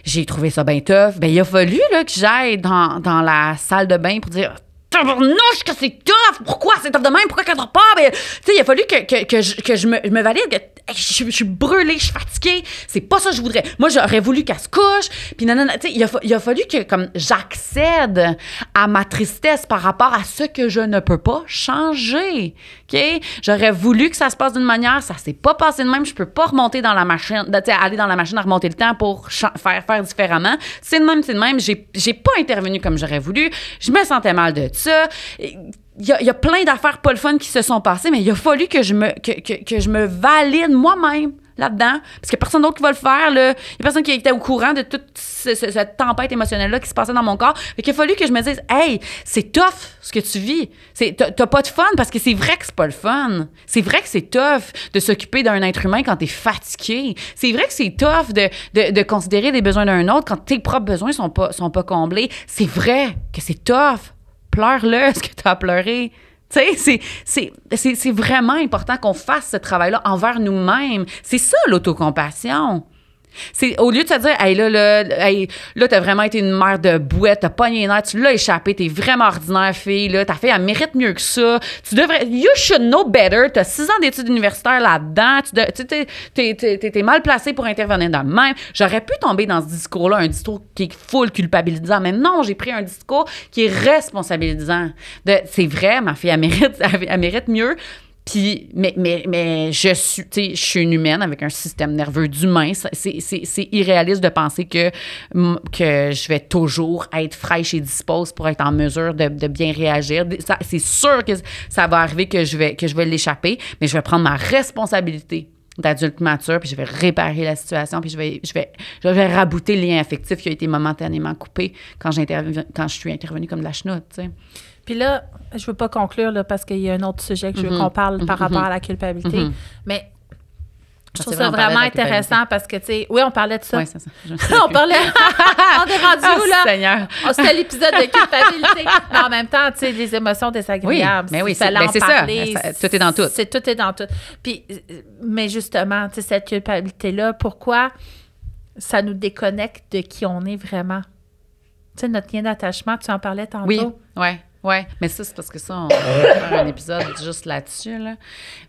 j'ai trouvé ça bien tough. Ben, il a fallu là, que j'aille dans, dans la salle de bain pour dire tabarnouche que c'est tough. Pourquoi c'est tough de même? Pourquoi dort pas? Ben, tu sais, il a fallu que, que, que, je, me, valide je, suis brûlée, je suis fatiguée. C'est pas ça que je voudrais. Moi, j'aurais voulu qu'elle se couche. Puis non, non, tu sais, il a, fallu que comme j'accède à ma tristesse par rapport à ce que je ne peux pas changer. OK? J'aurais voulu que ça se passe d'une manière, ça s'est pas passé de même. Je peux pas remonter dans la machine, tu sais, aller dans la machine à remonter le temps pour faire, faire différemment. C'est de même, c'est de même. J'ai pas intervenu comme j'aurais voulu. Je me sentais mal de ça. Il y, a, y a plein d'affaires pas le fun qui se sont passées, mais il a fallu que je me, que, que, que je me valide moi-même là-dedans. Parce qu'il n'y a personne d'autre qui va le faire. Il n'y a personne qui était au courant de toute ce- ce- cette tempête émotionnelle-là qui se passait dans mon corps. Fait qu'il a fallu que je me dise Hey, c'est tough ce que tu vis. T'as pas de fun parce que c'est vrai que c'est pas le fun. C'est vrai que c'est tough de s'occuper d'un être humain quand t'es fatigué. C'est vrai que c'est tough de, de, de considérer les besoins d'un autre quand tes propres besoins sont pas, sont pas comblés. C'est vrai que c'est tough. Pleure-le <laughs> ce que tu as pleuré? Tu sais, c'est- vraiment important qu'on fasse ce travail-là envers nous-mêmes. C'est ça, l'autocompassion. C'est au lieu de se dire, hey, là, là, hey, là, t'as vraiment été une mère de bouette, t'as pogné les tu l'as échappé, t'es vraiment ordinaire, fille, là, ta fille, elle mérite mieux que ça. Tu devrais, you should know better, t'as six ans d'études universitaires là-dedans, tu de- t'es, t'es, t'es- mal placé pour intervenir dans le même. J'aurais pu tomber dans ce discours-là, un discours qui est full culpabilisant, mais non, j'ai pris un discours qui est responsabilisant. C'est vrai, ma fille, elle mérite, <laughs> elle mérite mieux. Puis, mais, mais, mais je suis, je suis une humaine avec un système nerveux d'humain. C'est, irréaliste de penser que, que je vais toujours être fraîche et dispose pour être en mesure de, de bien réagir. C'est sûr que ça va arriver que je vais, vais l'échapper, mais je vais prendre ma responsabilité d'adulte mature, puis je vais réparer la situation, puis je vais, je vais, je vais rabouter le lien affectif qui a été momentanément coupé quand, quand je suis intervenue comme de la chenoute, tu. Puis là, je veux pas conclure là, parce qu'il y a un autre sujet que je veux Mhm. qu'on parle par Mhm. rapport à la culpabilité. Mhm. Mais je trouve ça vraiment intéressant parce que, tu sais, oui, on parlait de ça. Ouais, c'est ça. <laughs> On parlait. <laughs> on est rendu où, là? Seigneur. Oh, C'était l'épisode de culpabilité. Mais en même temps, tu sais, les émotions désagréables. Oui, mais oui, c'est- ben, ça. tout est dans tout. C'est tout est dans tout. Puis, mais justement, tu sais, cette culpabilité-là, pourquoi ça nous déconnecte de qui on est vraiment? Tu sais, notre lien d'attachement, tu en parlais tantôt. Oui, ouais, ouais. Mais ça, c'est parce que ça, on <laughs> va faire un épisode juste là-dessus, là.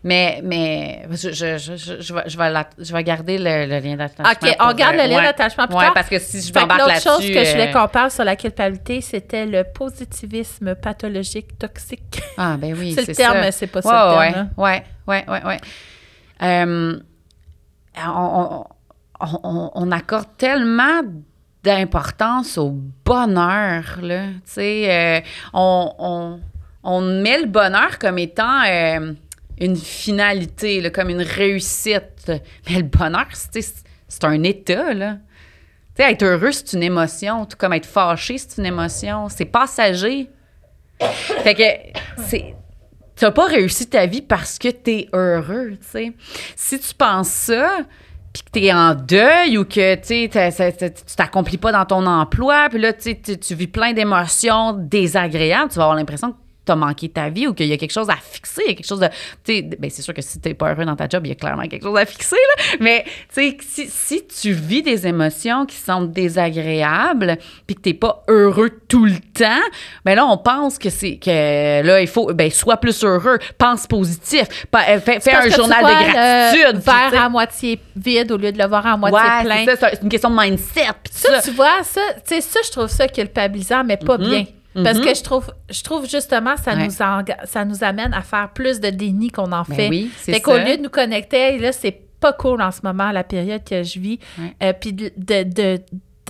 Mais, mais je, je, je, je, vais, je, vais la- je vais garder le, le lien d'attachement. OK, on garde euh, le lien ouais. d'attachement plus Ouais, tard. parce que si je m'embarque L'autre là-dessus... chose que je voulais euh, qu'on parle sur la culpabilité, c'était le positivisme pathologique toxique. Ah, ben oui, c'est <laughs> c'est le terme, ça. c'est pas ça Ouais, le terme. ouais, ouais, ouais. Euh, on, on- on- on accorde tellement d'importance au bonheur, là. Euh, on, on- on met le bonheur comme étant euh, une finalité, comme une réussite. Mais le bonheur, c'est un état, là. Être heureux, c'est une émotion, tout comme être fâché, c'est une émotion. C'est passager. Fait que t'as pas réussi ta vie parce que t'es heureux, tu sais. Si tu penses ça, puis que t'es en deuil ou que tu t'accomplis pas dans ton emploi, puis là, tu vis plein d'émotions désagréables, tu vas avoir l'impression que t'as manqué ta vie ou qu'il y a quelque chose à fixer, il y a quelque chose de... Tu ben c'est sûr que si t'es pas heureux dans ta job, il y a clairement quelque chose à fixer, là. Mais, tu sais, si, si tu vis des émotions qui sont désagréables, puis que t'es pas heureux tout le temps, ben là, on pense que c'est... que là, il faut... Ben, sois plus heureux, pense positif, euh, fais, fais un journal vois de le gratitude. sais, verre à moitié vide au lieu de le voir à moitié ouais, plein. c'est ça, c'est une question de mindset, Ça, ça. tu vois, ça, tu sais, ça, je trouve ça culpabilisant, mais pas bien. Parce Mhm. que je trouve, je trouve justement, ça, Ouais. nous ça nous amène à faire plus de déni qu'on en Ben fait. oui, c'est Fait qu'au lieu de nous connecter, là, c'est pas cool en ce moment, la période que je vis. Euh, puis de, de, de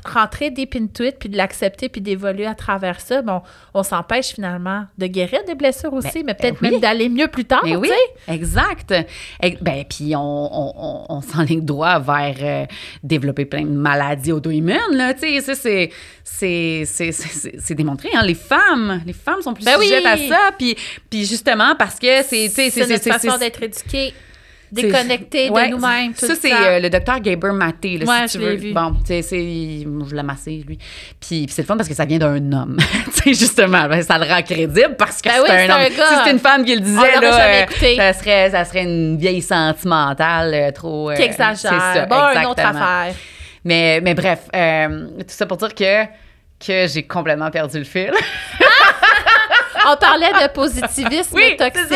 rentrer deep into it, puis de l'accepter, puis d'évoluer à travers ça, bon, on s'empêche finalement de guérir des blessures aussi, mais peut-être ben oui. même d'aller mieux plus tard, oui, sais. exact. Et- Ben, puis on, on, on, on s'enligne droit vers euh, développer plein de maladies auto-immunes, là, tu sais, ça, c'est, démontré, hein, les femmes, les femmes sont plus Ben oui. sujettes à ça, puis, puis justement parce que c'est, C'est notre façon d'être éduqué, c'est- déconnecté Ouais, de nous-mêmes. Ça, c'est euh, le docteur Gaber Maté, là, Ouais, si tu je veux. vu. Bon, tu sais, je l'ai massé, lui. Puis, puis c'est le fun parce que ça vient d'un homme. <laughs> tu sais, justement, ben, ça le rend crédible parce que Ben c'est oui, un homme. un Si c'était une femme qui le disait, On là, euh, ça, serait, ça serait une vieille sentimentale euh, trop... euh, Qui c'est ça, exagère. Bon, une autre affaire. Mais, mais bref, tout ça pour dire que, que j'ai complètement perdu le fil. On parlait de positivisme Oui, toxique.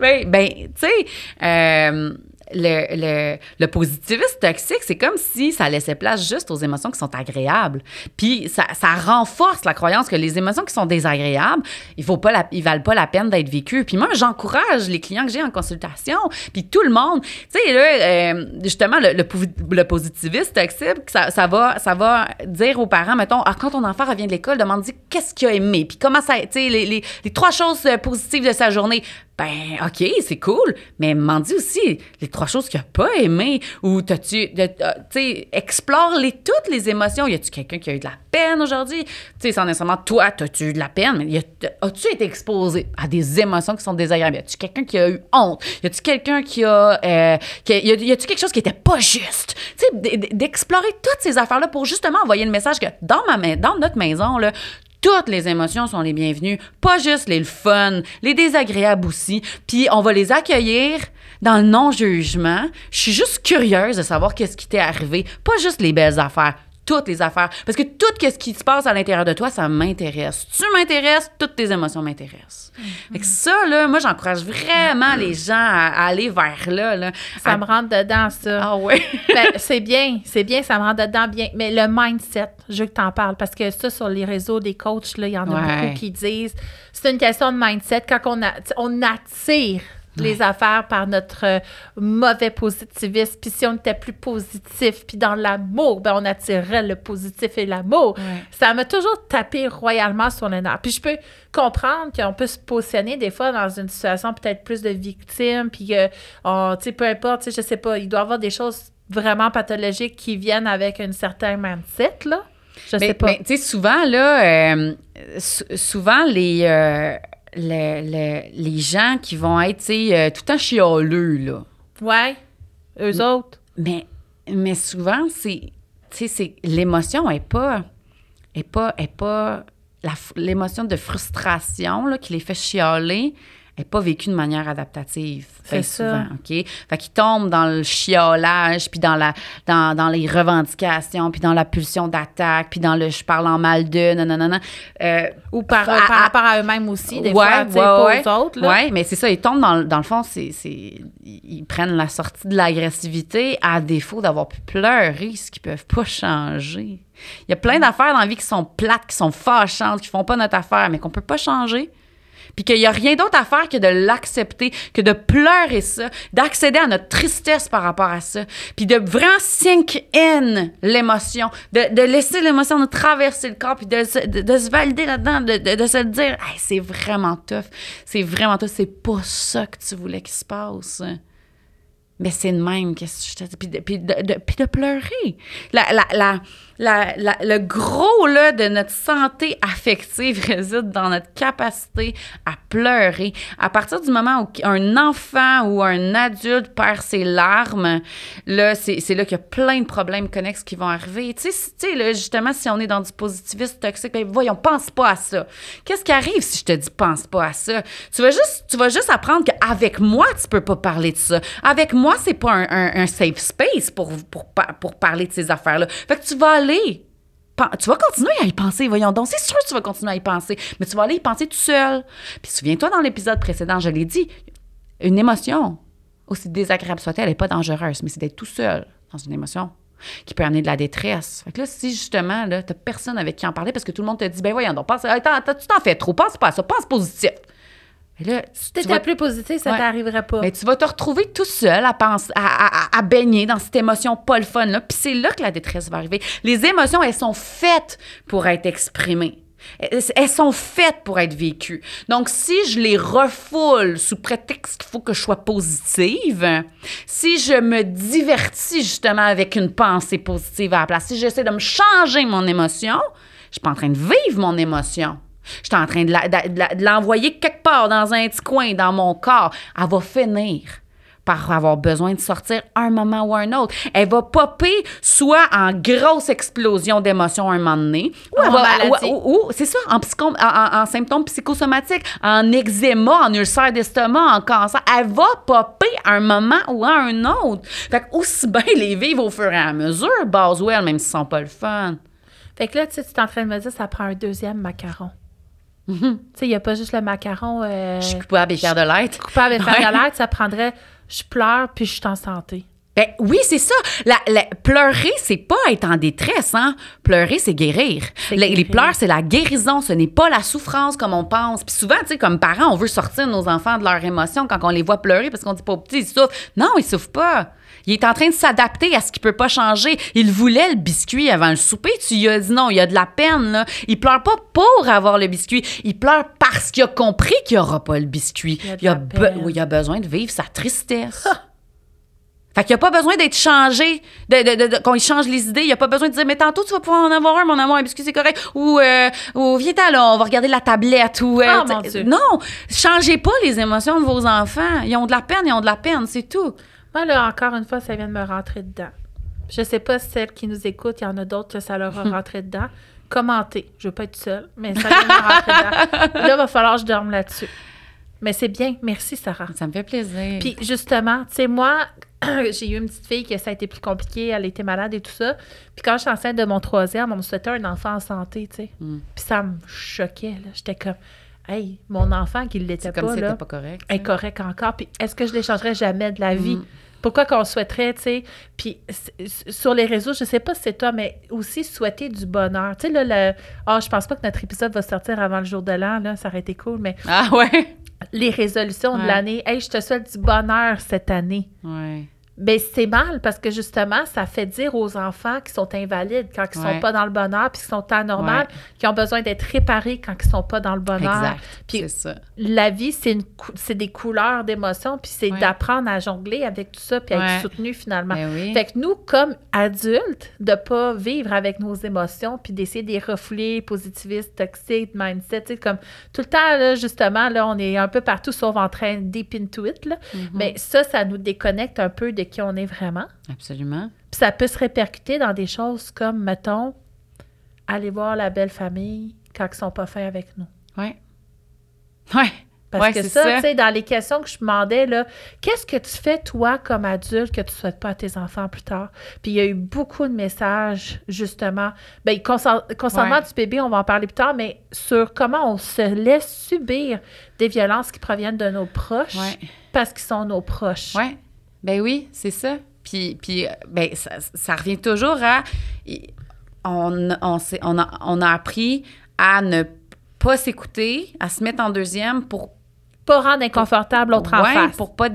Oui, ben, tu sais, euh, le, le, positivisme toxique, c'est comme si ça laissait place juste aux émotions qui sont agréables. Puis ça, ça renforce la croyance que les émotions qui sont désagréables, ils valent pas la peine d'être vécues. Puis moi, j'encourage les clients que j'ai en consultation, puis tout le monde. Tu sais, là, euh, justement, le, le, posi- le positivisme toxique, ça, ça, va, ça va dire aux parents, mettons, ah, quand ton enfant revient de l'école, demande qu'est-ce qu'il a aimé, puis comment ça, tu sais, les, les, trois choses positives de sa journée. Ben, OK, c'est cool, mais m'en dis aussi les trois choses qu'il n'a pas aimées ou t'as-tu, euh, tu sais, explore-les toutes les émotions. Y a-tu quelqu'un qui a eu de la peine aujourd'hui? Tu sais, sans nécessairement toi, t'as-tu eu de la peine, mais as-tu été exposé à des émotions qui sont désagréables? Y a-tu quelqu'un qui a eu honte? Y a-tu quelqu'un qui a, euh, y a-tu quelque chose qui était pas juste? Tu sais, d'explorer toutes ces affaires-là pour justement envoyer le message que dans ma- dans notre maison, là, toutes les émotions sont les bienvenues, pas juste les le fun, les désagréables aussi. Puis on va les accueillir dans le non-jugement. Je suis juste curieuse de savoir qu'est-ce qui t'est arrivé, pas juste les belles affaires, toutes les affaires. Parce que tout ce qui se passe à l'intérieur de toi, ça m'intéresse. Tu m'intéresses, toutes tes émotions m'intéressent. Fait que ça, là, moi, j'encourage vraiment les gens à, à aller vers là. là Ça À- me rentre dedans, ça. Ah ouais. <laughs> Ben, c'est bien, c'est bien, ça me rentre dedans bien. Mais le mindset, je veux que tu en parles parce que ça, sur les réseaux des coachs, il y en a Ouais. beaucoup qui disent c'est une question de mindset. Quand on, a, on attire les affaires par notre euh, mauvais positivisme, puis si on était plus positif, puis dans l'amour, ben on attirerait le positif et l'amour. Ouais. Ça m'a toujours tapé royalement sur le nerf. Puis je peux comprendre qu'on peut se positionner des fois dans une situation peut-être plus de victime, puis que, on- tu sais, peu importe, je sais pas, il doit y avoir des choses vraiment pathologiques qui viennent avec un certain mindset, là. Je Mais, sais pas. mais, tu sais, souvent, là, euh, sou- souvent, les, euh, le- le- les gens qui vont être, euh, tout le temps chialeux, là. Ouais, eux autres? Mais, mais souvent, c'est, l'émotion est pas, est pas, est pas, l'émotion de frustration, là, qui les fait chialer, est pas vécue de manière adaptative. C'est bien ça. souvent, OK? Fait qu'ils tombent dans le chiolage, puis dans, la, dans, dans les revendications, puis dans la pulsion d'attaque, puis dans le « je parle en mal de » non, non, non, non. Euh, Ou par, à- par rapport à eux-mêmes aussi, des Ouais, fois, ouais, pas ouais. aux autres. Oui, mais c'est ça, ils tombent dans, le- dans le fond, c'est, ils prennent la sortie de l'agressivité à défaut d'avoir pu pleurer, ce qu'ils peuvent pas changer. Il y a plein d'affaires dans la vie qui sont plates, qui sont fâchantes, qui font pas notre affaire, mais qu'on peut pas changer. Puis qu'il y a rien d'autre à faire que de l'accepter, que de pleurer ça, d'accéder à notre tristesse par rapport à ça, puis de vraiment sink in l'émotion, de, de laisser l'émotion nous traverser le corps, puis de, de, de se valider là-dedans, de, de, de se dire Hey, c'est vraiment tough, c'est vraiment tough, c'est pas ça que tu voulais qu'il se passe. Mais c'est de même, que je te? Puis de, puis de, puis de pleurer. La, la, la, le gros là, de notre santé affective <laughs> réside dans notre capacité à pleurer. À partir du moment où un enfant ou un adulte perd ses larmes, là, c'est c'est là qu'il y a plein de problèmes connexes qui vont arriver. Tu sais, tu sais, justement, si on est dans du positivisme toxique, ben voyons, pense pas à ça. Qu'est-ce qui arrive si je te dis pense pas à ça? Tu vas juste, tu vas juste apprendre qu'avec moi, tu peux pas parler de ça. Avec c'est pas un, safe space pour, pour, pour parler de ces affaires-là. Fait que tu vas aller. Tu vas continuer à y penser, voyons donc. C'est sûr que tu vas continuer à y penser, mais tu vas aller y penser tout seul. Puis souviens-toi, dans l'épisode précédent, je l'ai dit, une émotion, aussi désagréable soit-elle, elle n'est pas dangereuse, mais c'est d'être tout seul dans une émotion qui peut amener de la détresse. Fait que là, si justement, là, t'as personne avec qui en parler parce que tout le monde te dit, ben voyons donc, pense, tu t'en fais trop, pense pas à ça, pense positif. Et là, Si tu vas- étais plus positif, ça Ouais. t'arriverait pas. mais tu vas te retrouver tout seul à, penser, à, à- à- baigner dans cette émotion pas le fun là. Puis c'est là que la détresse va arriver. Les émotions, elles sont faites pour être exprimées. Elles elles sont faites pour être vécues. Donc, si je les refoule sous prétexte qu'il faut que je sois positive, si je me divertis justement avec une pensée positive à la place, si j'essaie de me changer mon émotion, je suis pas en train de vivre mon émotion. Je suis en train de l'envoyer quelque part dans un petit coin dans mon corps. Elle va finir par avoir besoin de sortir un moment ou un autre. Elle va popper soit en grosse explosion d'émotions un moment donné, ou, En elle va- maladie. ou- ou- ou- c'est ça, en, psycho- en, symptômes psychosomatiques, en eczéma, en ulcère d'estomac, en cancer. Elle va popper un moment ou à un autre. Fait que aussi bien les vivre au fur et à mesure, Boswell, même s'ils sont pas le fun. Fait que là, tu sais, tu es en train de me dire ça prend un deuxième macaron. Mhm. Tu sais, il n'y a pas juste le macaron euh, Je suis coupable et fière de l'être. coupable et faire Ouais. de l'aide, ça prendrait je pleure puis je suis en santé. Ben oui, c'est ça. La, la- pleurer, c'est pas être en détresse, hein. Pleurer, c'est guérir. Les, pleurs, c'est la guérison. Ce n'est pas la souffrance comme on pense. Puis souvent, tu sais, comme parents, on veut sortir nos enfants de leurs émotions quand on les voit pleurer parce qu'on dit pas au petit, il souffre. Non, il souffre pas. Il est en train de s'adapter à ce qui peut pas changer. Il voulait le biscuit avant le souper. Tu lui as dit non, il y a de la peine, là. Il pleure pas pour avoir le biscuit. Il pleure parce qu'il a compris qu'il y aura pas le biscuit. Il y a de Il a, la be- peine. oui, il a besoin de vivre sa tristesse. Fait qu'il n'y a pas besoin d'être changé, de, de, de- qu'on y change les idées. Il n'y a pas besoin de dire, mais tantôt, tu vas pouvoir en avoir un, mon amour, un biscuit, c'est correct? Ou, euh, ou viens là, on va regarder la tablette. Ou, euh, Ah, tu- mon Dieu. Non, changez pas les émotions de vos enfants. Ils ont de la peine, ils ont de la peine, c'est tout. Moi, là, encore une fois, ça vient de me rentrer dedans. Je sais pas si celles qui nous écoutent, il y en a d'autres que ça leur a rentré dedans. Commentez. Je veux pas être seule, mais ça vient de me rentrer dedans. <laughs> Là, il va falloir que je dorme là-dessus. Mais c'est bien. Merci, Sarah. Ça me fait plaisir. Puis justement, tu sais, moi, <coughs> j'ai eu une petite fille que ça a été plus compliqué, elle était malade et tout ça. Puis quand je suis enceinte de mon troisième, on me souhaitait un enfant en santé, tu sais. Mm. Puis ça me choquait, là. J'étais comme, hey, mon enfant qui l'était pas, comme si là, c'était pas correct. est correct encore. Puis est-ce que je l'échangerais jamais de la vie? Mm. Pourquoi qu'on souhaiterait, tu sais? Puis sur les réseaux, je sais pas si c'est toi, mais aussi souhaiter du bonheur. Tu sais, là, le... Ah, je pense pas que notre épisode va sortir avant le jour de l'an, là. Ça aurait été cool, mais Ah ouais? les résolutions de l'année. Hey, je te souhaite du bonheur cette année. Ouais. Ben, c'est mal parce que justement, ça fait dire aux enfants qui sont invalides quand ils sont Ouais. pas dans le bonheur, puis qui sont anormales, Ouais. qui ont besoin d'être réparés quand ils sont pas dans le bonheur. Puis la vie, c'est une cou- c'est des couleurs d'émotions, puis c'est Ouais. d'apprendre à jongler avec tout ça, puis à Ouais. être soutenu finalement. Ben oui. Fait que nous, comme adultes, de pas vivre avec nos émotions, puis d'essayer de les refouler, positivistes, toxiques, mindset, comme tout le temps, là, justement, là, on est un peu partout sauf en train deep into it, là. Mhm. Mais ça, ça nous déconnecte un peu de qui on est vraiment. Absolument. Puis ça peut se répercuter dans des choses comme, mettons, aller voir la belle famille quand ils sont pas faits avec nous. Ouais. Ouais. Parce Ouais, que ça, ça. tu sais, dans les questions que je demandais, là, qu'est-ce que tu fais, toi, comme adulte, que tu ne souhaites pas à tes enfants plus tard? Puis il y a eu beaucoup de messages, justement. Bien, concernant concernant Ouais. du bébé, on va en parler plus tard, mais sur comment on se laisse subir des violences qui proviennent de nos proches Ouais. parce qu'ils sont nos proches. Oui, ben oui, c'est ça. Puis, puis ben, ça, ça revient toujours à... On, on, on, a, on a appris à ne pas s'écouter, à se mettre en deuxième pour Pas rendre inconfortable l'autre en Ouais, face. pour pas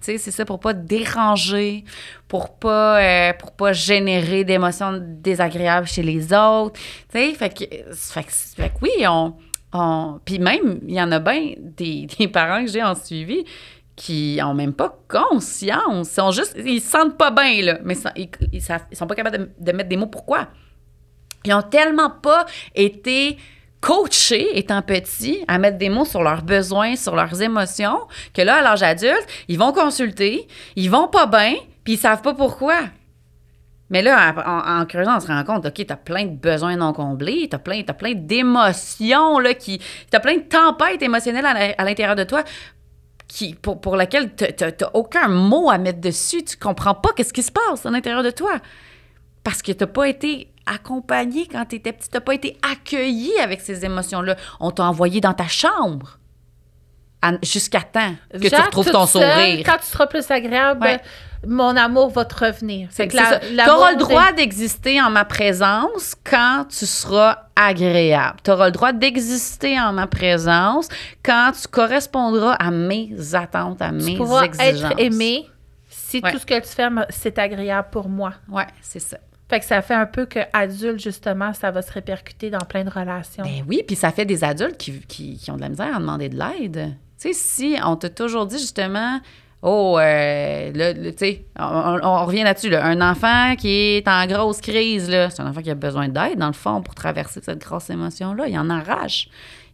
c'est ça, pour pas déranger, pour pas, euh, pour pas générer d'émotions désagréables chez les autres. Tu sais, fait que, fait que, fait que oui, on, on... Puis même, il y en a bien des, <laughs> des parents que j'ai en suivi qui ont même pas conscience. Ils sont juste, ils se sentent pas bien, mais ils, ils, ils sont pas capables de, mettre des mots pourquoi. Ils ont tellement pas été coachés, étant petits, à mettre des mots sur leurs besoins, sur leurs émotions, que là, à l'âge adulte, ils vont consulter, ils vont pas bien, puis ils savent pas pourquoi. Mais là, en, creusant, on se rend compte, OK, t'as plein de besoins non comblés, t'as plein, t'as plein d'émotions, là, qui... T'as plein de tempêtes émotionnelles à l'intérieur de toi pour, t'as- t'as t'as aucun mot à mettre dessus. Tu comprends pas qu'est-ce qui se passe à l'intérieur de toi. Parce que t'as pas été accompagné quand t'étais petit, t'as pas été accueilli avec ces émotions-là. On t'a envoyé dans ta chambre jusqu'à temps que tu retrouves ton seule, sourire. Quand tu seras plus agréable, Ouais. mon amour va te revenir. Que C'est l'amour T'auras le droit d'exister en ma présence quand tu seras agréable. Tu auras le droit d'exister en ma présence quand tu correspondras à mes attentes, à Tu mes pourras exigences. être aimé si Ouais. tout ce que tu fais, c'est agréable pour moi. Ouais, c'est ça. Fait que ça fait un peu que adulte, justement, ça va se répercuter dans plein de relations. Ben oui, puis ça fait des adultes qui, qui- qui ont de la misère à demander de l'aide. Tu sais, si on t'a toujours dit justement, oh, euh, là, tu sais, on, revient là-dessus, là, un enfant qui est en grosse crise, c'est un enfant qui a besoin d'aide, dans le fond, pour traverser cette grosse émotion-là. Il en arrache.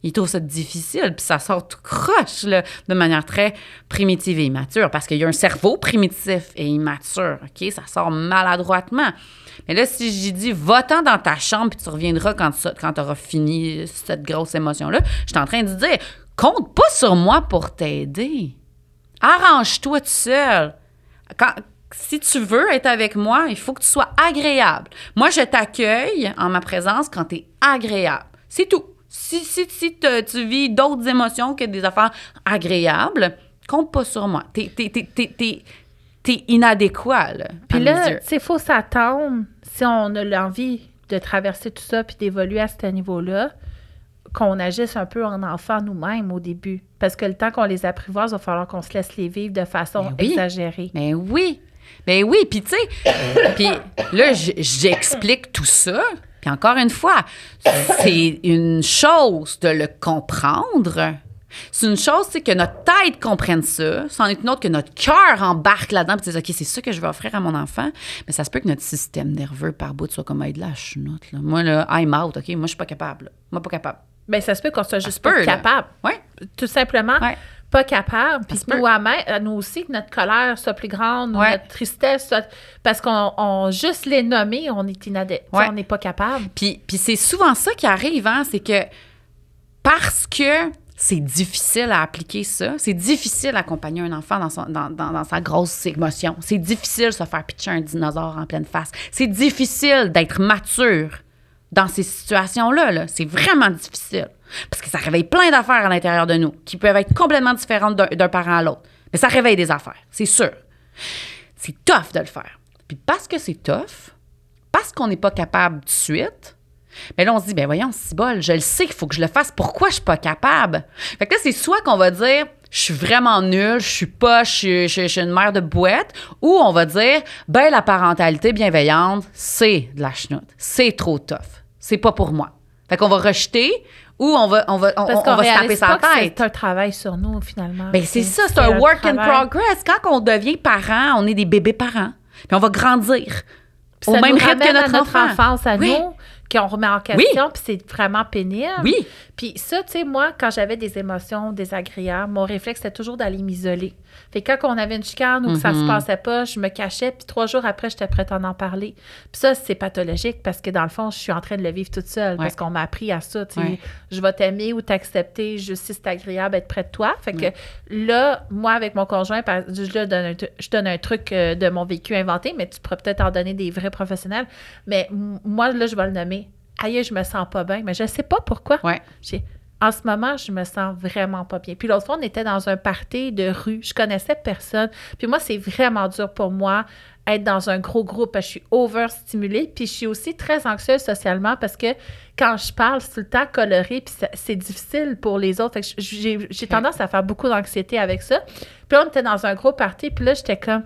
Il trouve ça difficile, puis ça sort tout croche, là, de manière très primitive et immature, parce qu'il y a un cerveau primitif et immature, OK? Ça sort maladroitement. Mais là, si j'ai dit, va-t'en dans ta chambre, puis tu reviendras quand, ça- quand tu auras fini cette grosse émotion-là, je suis en train de dire, compte pas sur moi pour t'aider. Arrange-toi tout seul. Quand, si tu veux être avec moi, il faut que tu sois agréable. Moi, je t'accueille en ma présence quand tu es agréable. C'est tout. Si, si, si te- tu vis d'autres émotions que des affaires agréables, compte pas sur moi. T'es, t'es, t'es, t'es, t'es- t'es inadéquat, là, Puis là, il faut s'attendre, si on a l'envie de traverser tout ça puis d'évoluer à ce niveau-là, qu'on agisse un peu en enfant nous-mêmes au début. Parce que le temps qu'on les apprivoise, il va falloir qu'on se laisse les vivre de façon oui. exagérée. Ben oui. Ben oui, puis tu sais, <coughs> puis là, j'explique tout ça. Puis encore une fois, c'est une chose de le comprendre. C'est une chose, c'est que notre tête comprenne ça. C'en est une autre que notre cœur embarque là-dedans et dise, OK, c'est ça que je vais offrir à mon enfant. Mais ça se peut que notre système nerveux par bout soit comme, hey, de la chenoute, là. Moi, là, I'm out, OK? Moi, je suis pas capable. là. Moi, pas capable. Ben, ça se peut qu'on soit juste pas capable. Ouais. Tout simplement, Ouais. pas capable. Puis nous, à nous aussi, que notre colère soit plus grande, Ouais. notre tristesse soit... Parce qu'on on- juste les nommer, on est inadé... On n'est pas capable. Puis, puis c'est souvent ça qui arrive, hein, c'est que parce que c'est difficile à appliquer ça, c'est difficile d'accompagner un enfant dans, son- dans, dans- dans sa grosse émotion. C'est difficile de se faire pitcher un dinosaure en pleine face. C'est difficile d'être mature dans ces situations-là. là. C'est vraiment difficile. Parce que ça réveille plein d'affaires à l'intérieur de nous qui peuvent être complètement différentes d'un parent à l'autre. Mais ça réveille des affaires, c'est sûr. C'est tough de le faire. Puis parce que c'est tough, parce qu'on n'est pas capable de suite, mais là, on se dit, ben voyons, c'est bol, je le sais qu'il faut que je le fasse. Pourquoi je suis pas capable? Fait que là, c'est soit qu'on va dire, je suis vraiment nulle, je suis pas, je suis, je- je suis une mère de boîte, ou on va dire, ben la parentalité bienveillante, c'est de la chenoute. C'est trop tough. C'est pas pour moi. Fait qu'on va rejeter, ou on va, on va, on, Parce on qu'on va se taper sa tête. c'est un travail sur nous, finalement. Ben c'est ça, c'est un work in progress. Quand on devient parent, on est des bébés parents. Puis on va grandir. Puis Au ça même nous rythme que ramène à notre notre enfant. enfance à Oui. nous, qu'on remet en question, puis c'est vraiment pénible. Oui. Puis ça, tu sais, moi, quand j'avais des émotions désagréables, mon réflexe, c'était toujours d'aller m'isoler. Fait que quand on avait une chicane ou que ça se Mhm. passait pas, je me cachais, puis trois jours après, j'étais prête à en parler. Puis ça, c'est pathologique parce que dans le fond, je suis en train de le vivre toute seule Ouais. parce qu'on m'a appris à ça. Ouais. Je vais t'aimer ou t'accepter juste si c'est agréable d'être près de toi. Fait que là, moi, avec mon conjoint, je, donne un, je donne un truc euh, de mon vécu inventé, mais tu pourrais peut-être en donner des vrais professionnels. Mais moi, là, je vais le nommer. Aïe, je me sens pas bien, mais je sais pas pourquoi. Ouais. En ce moment, je me sens vraiment pas bien. Puis l'autre fois, on était dans un party de rue. Je connaissais personne. Puis moi, c'est vraiment dur pour moi être dans un gros groupe je suis overstimulée. Puis je suis aussi très anxieuse socialement parce que quand je parle, c'est tout le temps coloré. Puis c'est difficile pour les autres. J'ai tendance à faire beaucoup d'anxiété avec ça. Puis là, on était dans un gros party. Puis là, j'étais comme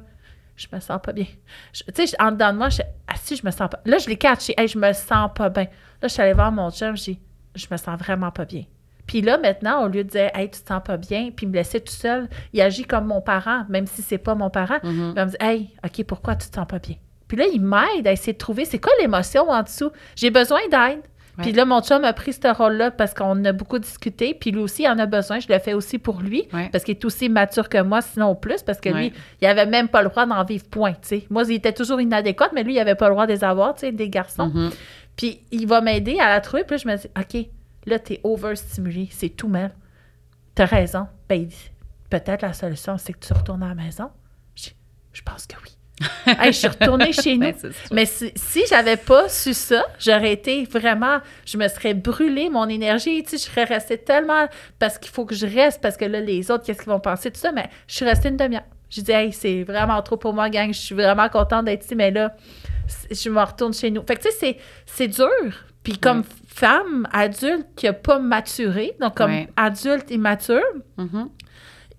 je me sens pas bien. Tu sais, en dedans de moi, je ah si, je me sens pas. Là, je l'ai catché. Hey, je me sens pas bien. Là, je suis allée voir mon chum, j'ai je me sens vraiment pas bien. Puis là, maintenant, au lieu de dire, hey, tu te sens pas bien, puis me laisser tout seul, il agit comme mon parent, même si c'est pas mon parent. Mhm. Il va me dire, hey, OK, pourquoi tu te sens pas bien? Puis là, il m'aide à essayer de trouver c'est quoi l'émotion en dessous. J'ai besoin d'aide. Puis là, mon chum a pris ce rôle-là parce qu'on a beaucoup discuté. Puis lui aussi, il en a besoin. Je le fais aussi pour lui Ouais. parce qu'il est aussi mature que moi, sinon plus, parce que Ouais. lui, il avait même pas le droit d'en vivre point. Moi, il était toujours inadéquat, mais lui, il avait pas le droit de les avoir, tu sais, des garçons. Mhm. Puis il va m'aider à la trouver. Puis là, je me dis, OK, là, t'es overstimulé. C'est tout, Mel. T'as raison. Ben, peut-être la solution, c'est que tu retournes à la maison. Je, je pense que oui. <laughs> Hey, je suis retournée chez nous. Ben. Mais si, si j'avais pas su ça, j'aurais été vraiment, je me serais brûlée mon énergie, tu sais, je serais restée tellement parce qu'il faut que je reste parce que là les autres qu'est-ce qu'ils vont penser tout ça, mais je suis restée une demi-heure. Je dis hey, c'est vraiment trop pour moi gang, je suis vraiment contente d'être ici mais là je me retourne chez nous. Fait que tu sais c'est c'est dur. Puis comme Ouais. Femme adulte qui a pas maturé, donc comme Ouais. adulte immature, Mhm.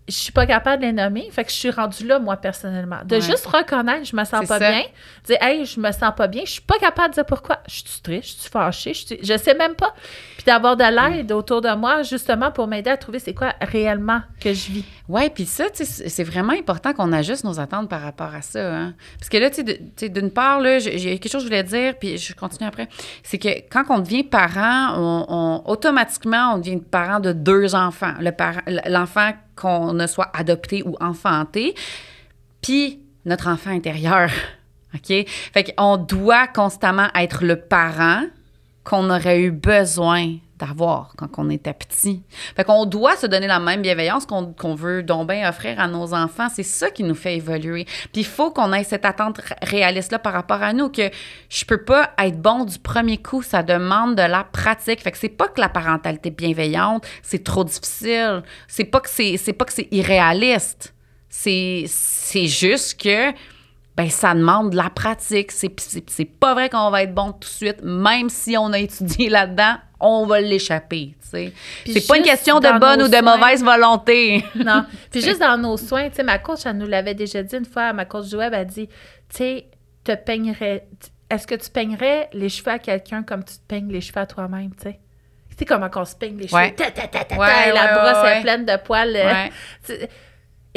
Je suis pas capable de les nommer. Fait que je suis rendue là, moi, personnellement. De Ouais. juste reconnaître, je me sens pas ça. bien. Dire, hey, je me sens pas bien. Je suis pas capable de dire pourquoi. Je suis triste, je suis fâchée, je, suis... je sais même pas. Puis d'avoir de l'aide autour de moi, justement, pour m'aider à trouver c'est quoi réellement que je vis. Oui, puis ça, tu sais, c'est vraiment important qu'on ajuste nos attentes par rapport à ça. hein. Parce que là, tu sais, d'une part, là, j'ai quelque chose que je voulais dire, puis je continue après. C'est que quand on devient parent, on, on- automatiquement, on devient parent de deux enfants. Le parent- L'enfant qu'on ne soit adopté ou enfanté, puis notre enfant intérieur. <laughs> OK? Fait qu'on doit constamment être le parent qu'on aurait eu besoin d'avoir quand on était petit. Fait qu'on doit se donner la même bienveillance qu'on veut donc bien offrir à nos enfants. C'est ça qui nous fait évoluer. Puis il faut qu'on ait cette attente réaliste-là par rapport à nous, que je peux pas être bon du premier coup. Ça demande de la pratique. Fait que c'est pas que la parentalité bienveillante, c'est trop difficile. C'est pas que c'est pas que c'est irréaliste. C'est juste que ben ça demande de la pratique. C'est pas vrai qu'on va être bon tout de suite, même si on a étudié là-dedans, on va l'échapper. C'est pas une question de bonne ou de soins. mauvaise volonté. Non. <laughs> Puis juste dans nos soins, tu sais, ma coach, elle nous l'avait déjà dit une fois, ma coach web, elle dit, tu sais, te peignerais, est-ce que tu peignerais les cheveux à quelqu'un comme tu te peignes les cheveux à toi-même, tu sais? Tu sais comment on se peigne les cheveux, Ouais. ta, ta, ta, ta, ta, Ouais, et la ouais, brosse est pleine de poils. euh.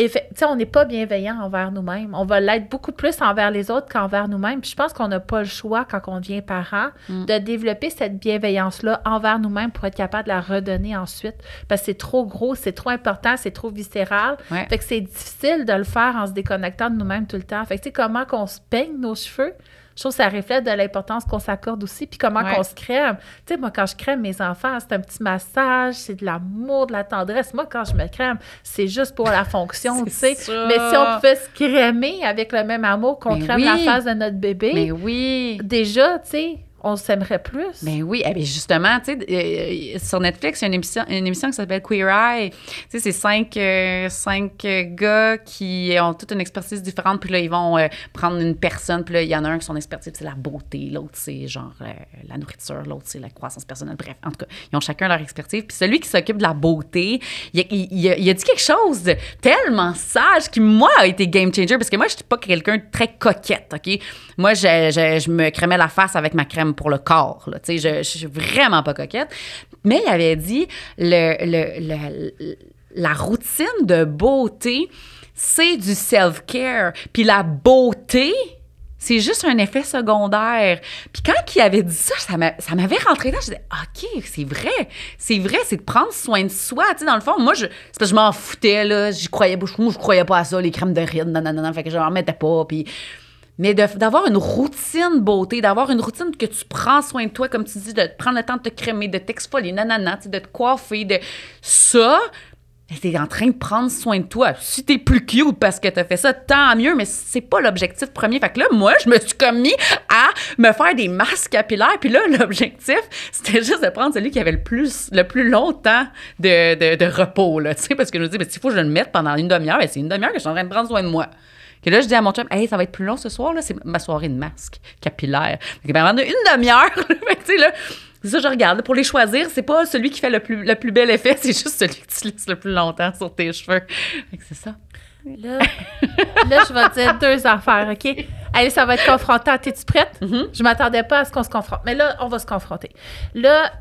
Tu- sais, on n'est pas bienveillant envers nous-mêmes. On va l'être beaucoup plus envers les autres qu'envers nous-mêmes. Puis je pense qu'on n'a pas le choix, quand on devient parent, Mm. de développer cette bienveillance-là envers nous-mêmes pour être capable de la redonner ensuite. Parce que c'est trop gros, c'est trop important, c'est trop viscéral. Ouais. Fait que c'est difficile de le faire en se déconnectant de nous-mêmes tout le temps. Fait que tu sais, comment qu'on se peigne nos cheveux, je trouve que ça reflète de l'importance qu'on s'accorde aussi, puis comment Ouais. qu'on se crème. Tu sais, moi, quand je crème mes enfants, c'est un petit massage, c'est de l'amour, de la tendresse. Moi, quand je me crème, c'est juste pour la fonction, <laughs> tu sais. Mais si on pouvait se crémer avec le même amour qu'on crème oui. la face de notre bébé, Mais oui. déjà, tu sais, on s'aimerait plus. Ben oui, eh bien, justement, tu sais, euh, sur Netflix, il y a une émission, une émission qui s'appelle Queer Eye. Tu sais, c'est cinq, euh, cinq euh, gars qui ont toute une expertise différente, puis là, ils vont euh, prendre une personne, puis là, il y en a un qui son expertise, c'est la beauté, l'autre, c'est genre euh, la nourriture, l'autre, c'est la croissance personnelle. Bref, en tout cas, ils ont chacun leur expertise. Puis celui qui s'occupe de la beauté, il a dit quelque chose de tellement sage qui, moi, a été game changer, parce que moi, je suis pas quelqu'un de très coquette, OK? Moi, je, je, je me crémais la face avec ma crème pour le corps, je, je suis vraiment pas coquette. Mais il avait dit, le, le, le- la routine de beauté, c'est du self-care. Puis la beauté, c'est juste un effet secondaire. Puis quand il avait dit ça, ça m'a- ça m'avait rentré là. Je disais, OK, c'est vrai. C'est vrai, c'est de prendre soin de soi. Tu sais, dans le fond, moi, je, parce que je m'en foutais, là. J'y croyais, moi, je croyais pas à ça, les crèmes de rides, non. Fait que je m'en mettais pas. Puis. Mais d'avoir une routine beauté, d'avoir une routine que tu prends soin de toi, comme tu dis, de prendre le temps de te crémer, de t'exfolier, nanana, de te coiffer, de ça, t'es en train de prendre soin de toi. Si t'es plus cute parce que t'as fait ça, tant mieux, mais c'est pas l'objectif premier. Fait que là, moi, je me suis comme mis à me faire des masques capillaires. Puis là, <laughs> l'objectif, c'était juste de prendre celui qui avait le plus, le plus longtemps de, de, repos, là, tu sais, parce que je me dis, mais s'il faut que je le mette pendant une demi-heure, ben, c'est une demi-heure que je suis en train de prendre soin de moi. Que là, je dis à mon chum, hey, ça va être plus long ce soir, là, c'est ma soirée de masque capillaire. Fait que pendant une demi-heure, <laughs> tu sais, là, c'est ça, je regarde. Pour les choisir, c'est pas celui qui fait le plus, le plus bel effet, <laughs> c'est juste celui que tu laisses le plus longtemps sur tes cheveux. Fait que c'est ça. Là, là, je vais te dire deux affaires, OK? Allez, ça va être confrontant. T'es-tu prête? Mm-hmm. Je m'attendais pas à ce qu'on se confronte. Mais là, on va se confronter. Là,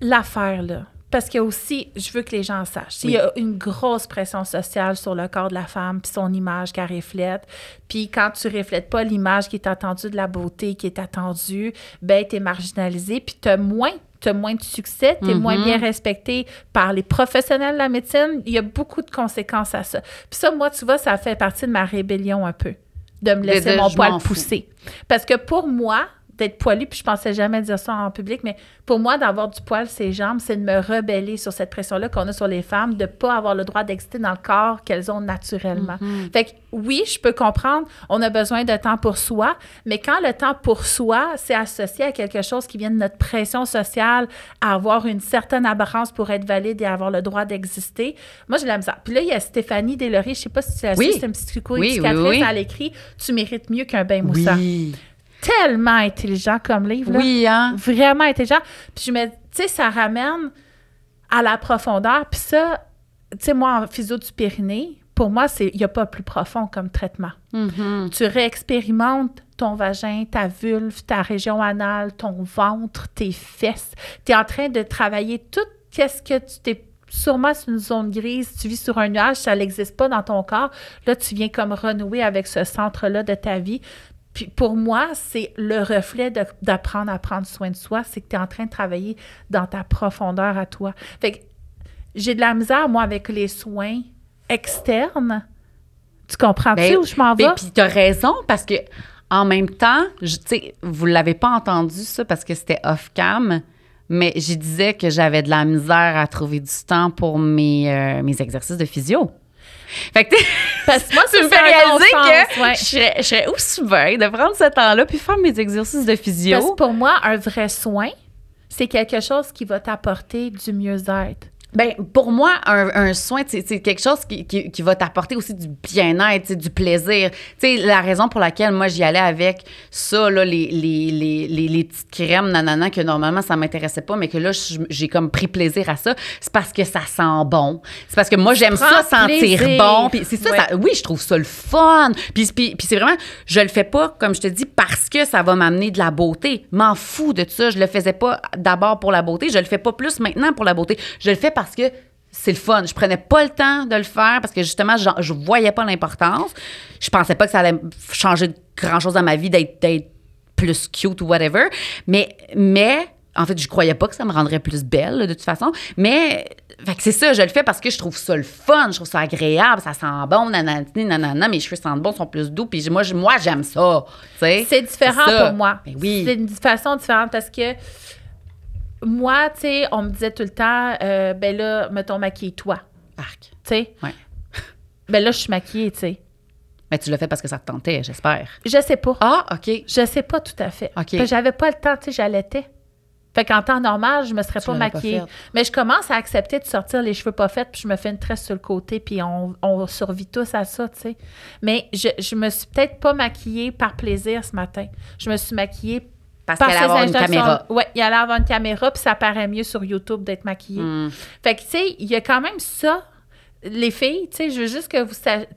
l'affaire, là, parce que aussi, je veux que les gens sachent. Il y a une grosse pression sociale sur le corps de la femme, puis son image qu'elle reflète. Puis quand tu reflètes pas l'image qui est attendue de la beauté qui est attendue, ben, t'es marginalisé, puis t'as moins tu moins de succès, tu es moins bien respecté par les professionnels de la médecine. Il y a beaucoup de conséquences à ça. Puis ça, moi, tu vois, ça fait partie de ma rébellion un peu, de me laisser mon poil pousser. Parce que pour moi, d'être poilu, puis je pensais jamais dire ça en public, mais pour moi, d'avoir du poil ses jambes, c'est de me rebeller sur cette pression-là qu'on a sur les femmes, de pas avoir le droit d'exister dans le corps qu'elles ont naturellement. Mm-hmm. Fait que oui, je peux comprendre, on a besoin de temps pour soi, mais quand le temps pour soi, c'est associé à quelque chose qui vient de notre pression sociale, à avoir une certaine apparence pour être valide et avoir le droit d'exister, moi, j'ai la misère. Puis là, il y a Stéphanie Deslauriers, je sais pas si tu la Oui. c'est une psycho Oui, oui, oui. elle écrit « Tu mérites mieux qu'un bain moussant ». Tellement intelligent comme livre, là. Oui, hein? Vraiment intelligent. Puis je me tu sais, ça ramène à la profondeur. Puis ça, tu sais, moi, en physio du périnée, pour moi, c'est il n'y a pas plus profond comme traitement. Mhm. Tu réexpérimentes ton vagin, ta vulve, ta région anale, ton ventre, tes fesses. Tu es en train de travailler tout qu'est-ce que tu t'es sûrement c'est une zone grise, tu vis sur un nuage, ça n'existe pas dans ton corps. Là, tu viens comme renouer avec ce centre-là de ta vie. Puis pour moi, c'est le reflet d'apprendre à prendre soin de soi, c'est que tu es en train de travailler dans ta profondeur à toi. Fait que j'ai de la misère, moi, avec les soins externes. Tu comprends-tu Ben, où je m'en vais? Ben, Puis t'as raison parce que en même temps, je- tu sais, vous l'avez pas entendu ça parce que c'était off cam, mais je disais que j'avais de la misère à trouver du temps pour mes, euh, mes exercices de physio. Fait que Parce que moi, <laughs> tu me fais réaliser que ouais. je, serais, je serais aussi bien de prendre ce temps-là puis faire mes exercices de physio. Parce que pour moi, un vrai soin, c'est quelque chose qui va t'apporter du mieux-être. Ben, pour moi, un, un soin, c'est quelque chose qui, qui, qui va t'apporter aussi du bien-être, du plaisir. Tu sais, la raison pour laquelle moi, j'y allais avec ça, là, les, les, les, les, les petites crèmes, nanana, que normalement, ça m'intéressait pas, mais que là, j'ai comme pris plaisir à ça, c'est parce que ça sent bon. C'est parce que moi, j'aime ça sentir bon. Puis c'est ça, Ouais. ça- oui, je trouve ça le fun. Puis, puis, puis c'est vraiment, je le fais pas, comme je te dis, parce que ça va m'amener de la beauté. M'en fous de ça. Je le faisais pas d'abord pour la beauté. Je le fais pas plus maintenant pour la beauté. Je le fais parce que c'est le fun. Je prenais pas le temps de le faire parce que justement, j'en- je voyais pas l'importance. Je pensais pas que ça allait changer grand chose dans ma vie d'être plus cute ou whatever. Mais, mais en fait, je croyais pas que ça me rendrait plus belle, de toute façon. Mais, fait que c'est ça, je le fais parce que je trouve ça le fun, je trouve ça agréable, ça sent bon, nanana, nanana, mes cheveux sentent bon, sont plus doux, puis moi, je- moi j'aime ça. C'est différent ça. pour moi. Ben oui. C'est une façon différente parce que moi, tu sais, on me disait tout le temps, euh, ben là, mettons, maquille-toi. Arc. Tu sais? Ouais. <laughs> Ben là, je suis maquillée, tu sais. Mais tu l'as fait parce que ça te tentait, j'espère. Je sais pas. Ah, OK. Je sais pas tout à fait. OK. J'avais pas le temps, tu sais, j'allaitais. Fait qu'en temps normal, je me serais Tu pas maquillée. Mais je commence à accepter de sortir les cheveux pas faits, puis je me fais une tresse sur le côté, puis on, on survit tous à ça, tu sais. Mais je, je me suis peut-être pas maquillée par plaisir ce matin. Je me suis maquillée Parce par qu'elle allait avoir une caméra. Oui, il allait avoir une caméra, puis ça paraît mieux sur YouTube d'être maquillée. Hmm. Fait que, tu sais, il y a quand même ça, les filles, tu sais, je veux juste que vous sachiez.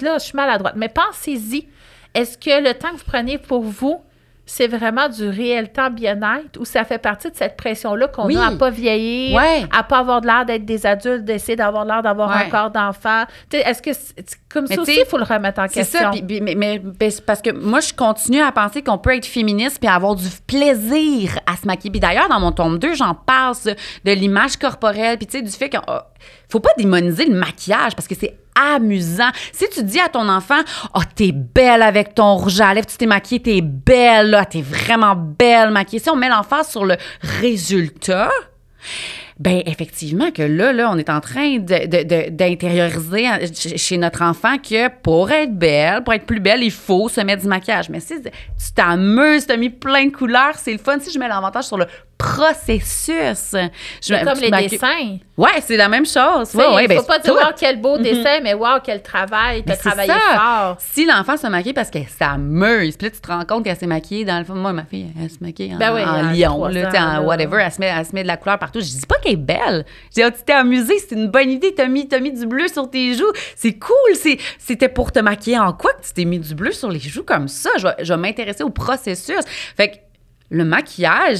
Là, je suis maladroite, mais pensez-y. Est-ce que le temps que vous prenez pour vous, c'est vraiment du réel temps bien-être ou ça fait partie de cette pression-là qu'on Oui. a à pas vieillir, Ouais. à pas avoir l'air d'être des adultes, d'essayer d'avoir l'air d'avoir Ouais. un corps d'enfant? Est-ce que c'est- comme Mais ça aussi, il faut le remettre en C'est question? ça, puis- puis- mais, mais- mais c'est parce que moi, je continue à penser qu'on peut être féministe puis avoir du plaisir à se maquiller. Puis d'ailleurs, dans mon tome 2, j'en parle ça, de l'image corporelle, puis tu sais, du fait qu'il faut pas démoniser le maquillage parce que c'est amusant. Si tu dis à ton enfant, « Oh, t'es belle avec ton rouge à lèvres, tu t'es maquillée, t'es belle, là, t'es vraiment belle maquillée. » Si on met l'emphase sur le résultat, ben effectivement que là, là, on est en train de- de- de- d'intérioriser ch- chez notre enfant que pour être belle, pour être plus belle, il faut se mettre du maquillage. Mais si tu t'amuses, tu as mis plein de couleurs, c'est le fun. Si je mets l'avantage sur le processus, je comme les maquilles- ouais, Ouais, c'est la même chose. il Ouais, ben, faut pas dire wow, quel beau dessin, mais wow, quel travail, t'as travaillé ça. fort. Si l'enfant se maquille parce qu'elle s'amuse, puis là, tu te rends compte qu'elle s'est maquillée dans le fond. Moi, ma fille, elle se maquille en, Ben oui, en à lion, là, ans, en whatever. Elle se, met, elle se met de la couleur partout. Je dis pas qu'elle est belle. Je dis, Ah, tu t'es amusée, c'est une bonne idée. T'as mis, t'as mis du bleu sur tes joues. C'est cool. C'était pour te maquiller en quoi que tu t'es mis du bleu sur les joues comme ça? Je vais, je vais m'intéresser au processus. Fait que le maquillage,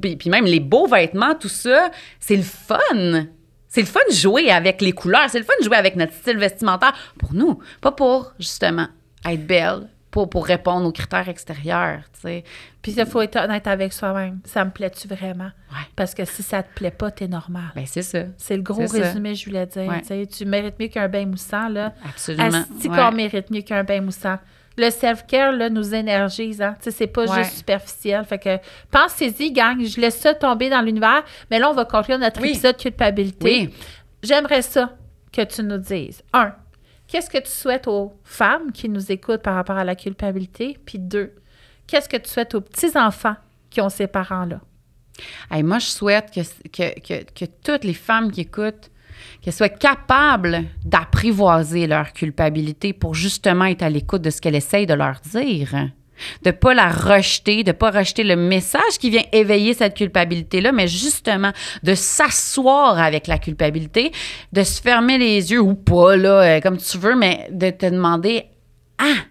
puis puis même les beaux vêtements, tout ça, c'est le fun. C'est le fun de jouer avec les couleurs. C'est le fun de jouer avec notre style vestimentaire pour nous, pas pour, justement, être belle, pour, pour répondre aux critères extérieurs, tu sais. Puis il faut être honnête avec soi-même. Ça me plaît-tu vraiment? Ouais. Parce que si ça te plaît pas, t'es normal. Ben, c'est ça. C'est le gros ça. résumé, je voulais dire. Ouais. Tu mérites mieux qu'un bain moussant, là. Absolument. Asti Ouais. qu'on mérite mieux qu'un bain moussant. Le self-care, là, nous énergise, hein. Tu sais, c'est pas Ouais. juste superficiel. Fait que, pensez-y, gang. Je laisse ça tomber dans l'univers. Mais là, on va conclure notre Oui. épisode culpabilité. Oui. J'aimerais ça que tu nous dises. Un, qu'est-ce que tu souhaites aux femmes qui nous écoutent par rapport à la culpabilité? Puis deux, qu'est-ce que tu souhaites aux petits-enfants qui ont ces parents-là? Hey, moi, je souhaite que, que, que, que toutes les femmes qui écoutent, qu'elles soient capables d'apprivoiser leur culpabilité pour justement être à l'écoute de ce qu'elle essaye de leur dire. De ne pas la rejeter, de ne pas rejeter le message qui vient éveiller cette culpabilité-là, mais justement de s'asseoir avec la culpabilité, de se fermer les yeux ou pas, là, euh, comme tu veux, mais de te demander Ah,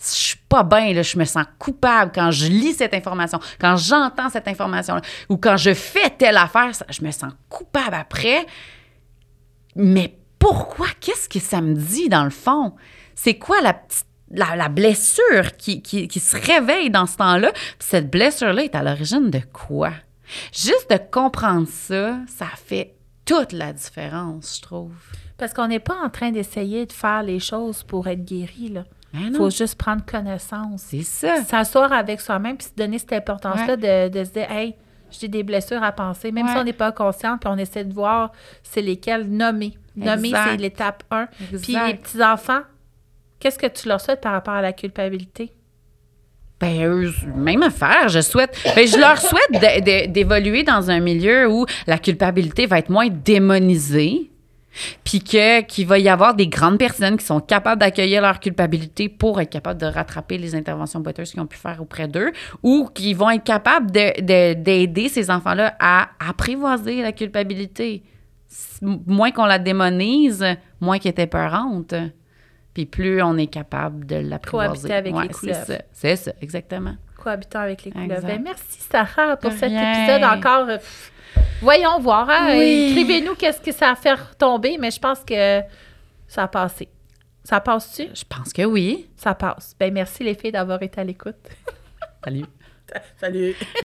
je suis pas bien, je me sens coupable quand je lis cette information, quand j'entends cette information ou quand je fais telle affaire, je me sens coupable après. Mais pourquoi? Qu'est-ce que ça me dit dans le fond? C'est quoi la petite la, la blessure qui, qui, qui se réveille dans ce temps-là? Cette blessure-là est à l'origine de quoi? Juste de comprendre ça, ça fait toute la différence, je trouve. Parce qu'on n'est pas en train d'essayer de faire les choses pour être guéri, là. Hein, Il faut juste prendre connaissance. C'est ça. S'asseoir avec soi-même puis se donner cette importance-là de, de se dire, hey, J'ai des blessures à penser, même si on n'est pas conscient, puis on essaie de voir c'est lesquelles nommer. Nommer, Exact. c'est l'étape 1. Puis les petits-enfants, qu'est-ce que tu leur souhaites par rapport à la culpabilité? Ben, eux, même affaire. Je souhaite, ben, je leur souhaite d'évoluer dans un milieu où la culpabilité va être moins démonisée, puis que qu'il va y avoir des grandes personnes qui sont capables d'accueillir leur culpabilité pour être capables de rattraper les interventions boiteuses qu'ils ont pu faire auprès d'eux, ou qui vont être capables de- de- d'aider ces enfants-là à apprivoiser la culpabilité. Moins qu'on la démonise, moins qu'elle est épeurante. Puis plus on est capable de l'apprivoiser. Cohabiter avec les c'est ça. C'est ça, exactement. Cohabitant avec les couleurs. Ben, merci, Sarah, pour cet épisode encore. euh, voyons voir. hein. Oui. Écrivez-nous qu'est-ce que ça a fait tomber, mais je pense que ça a passé. Ça passe-tu? Je pense que oui. Ça passe. Ben, merci les filles d'avoir été à l'écoute. Salut. Salut.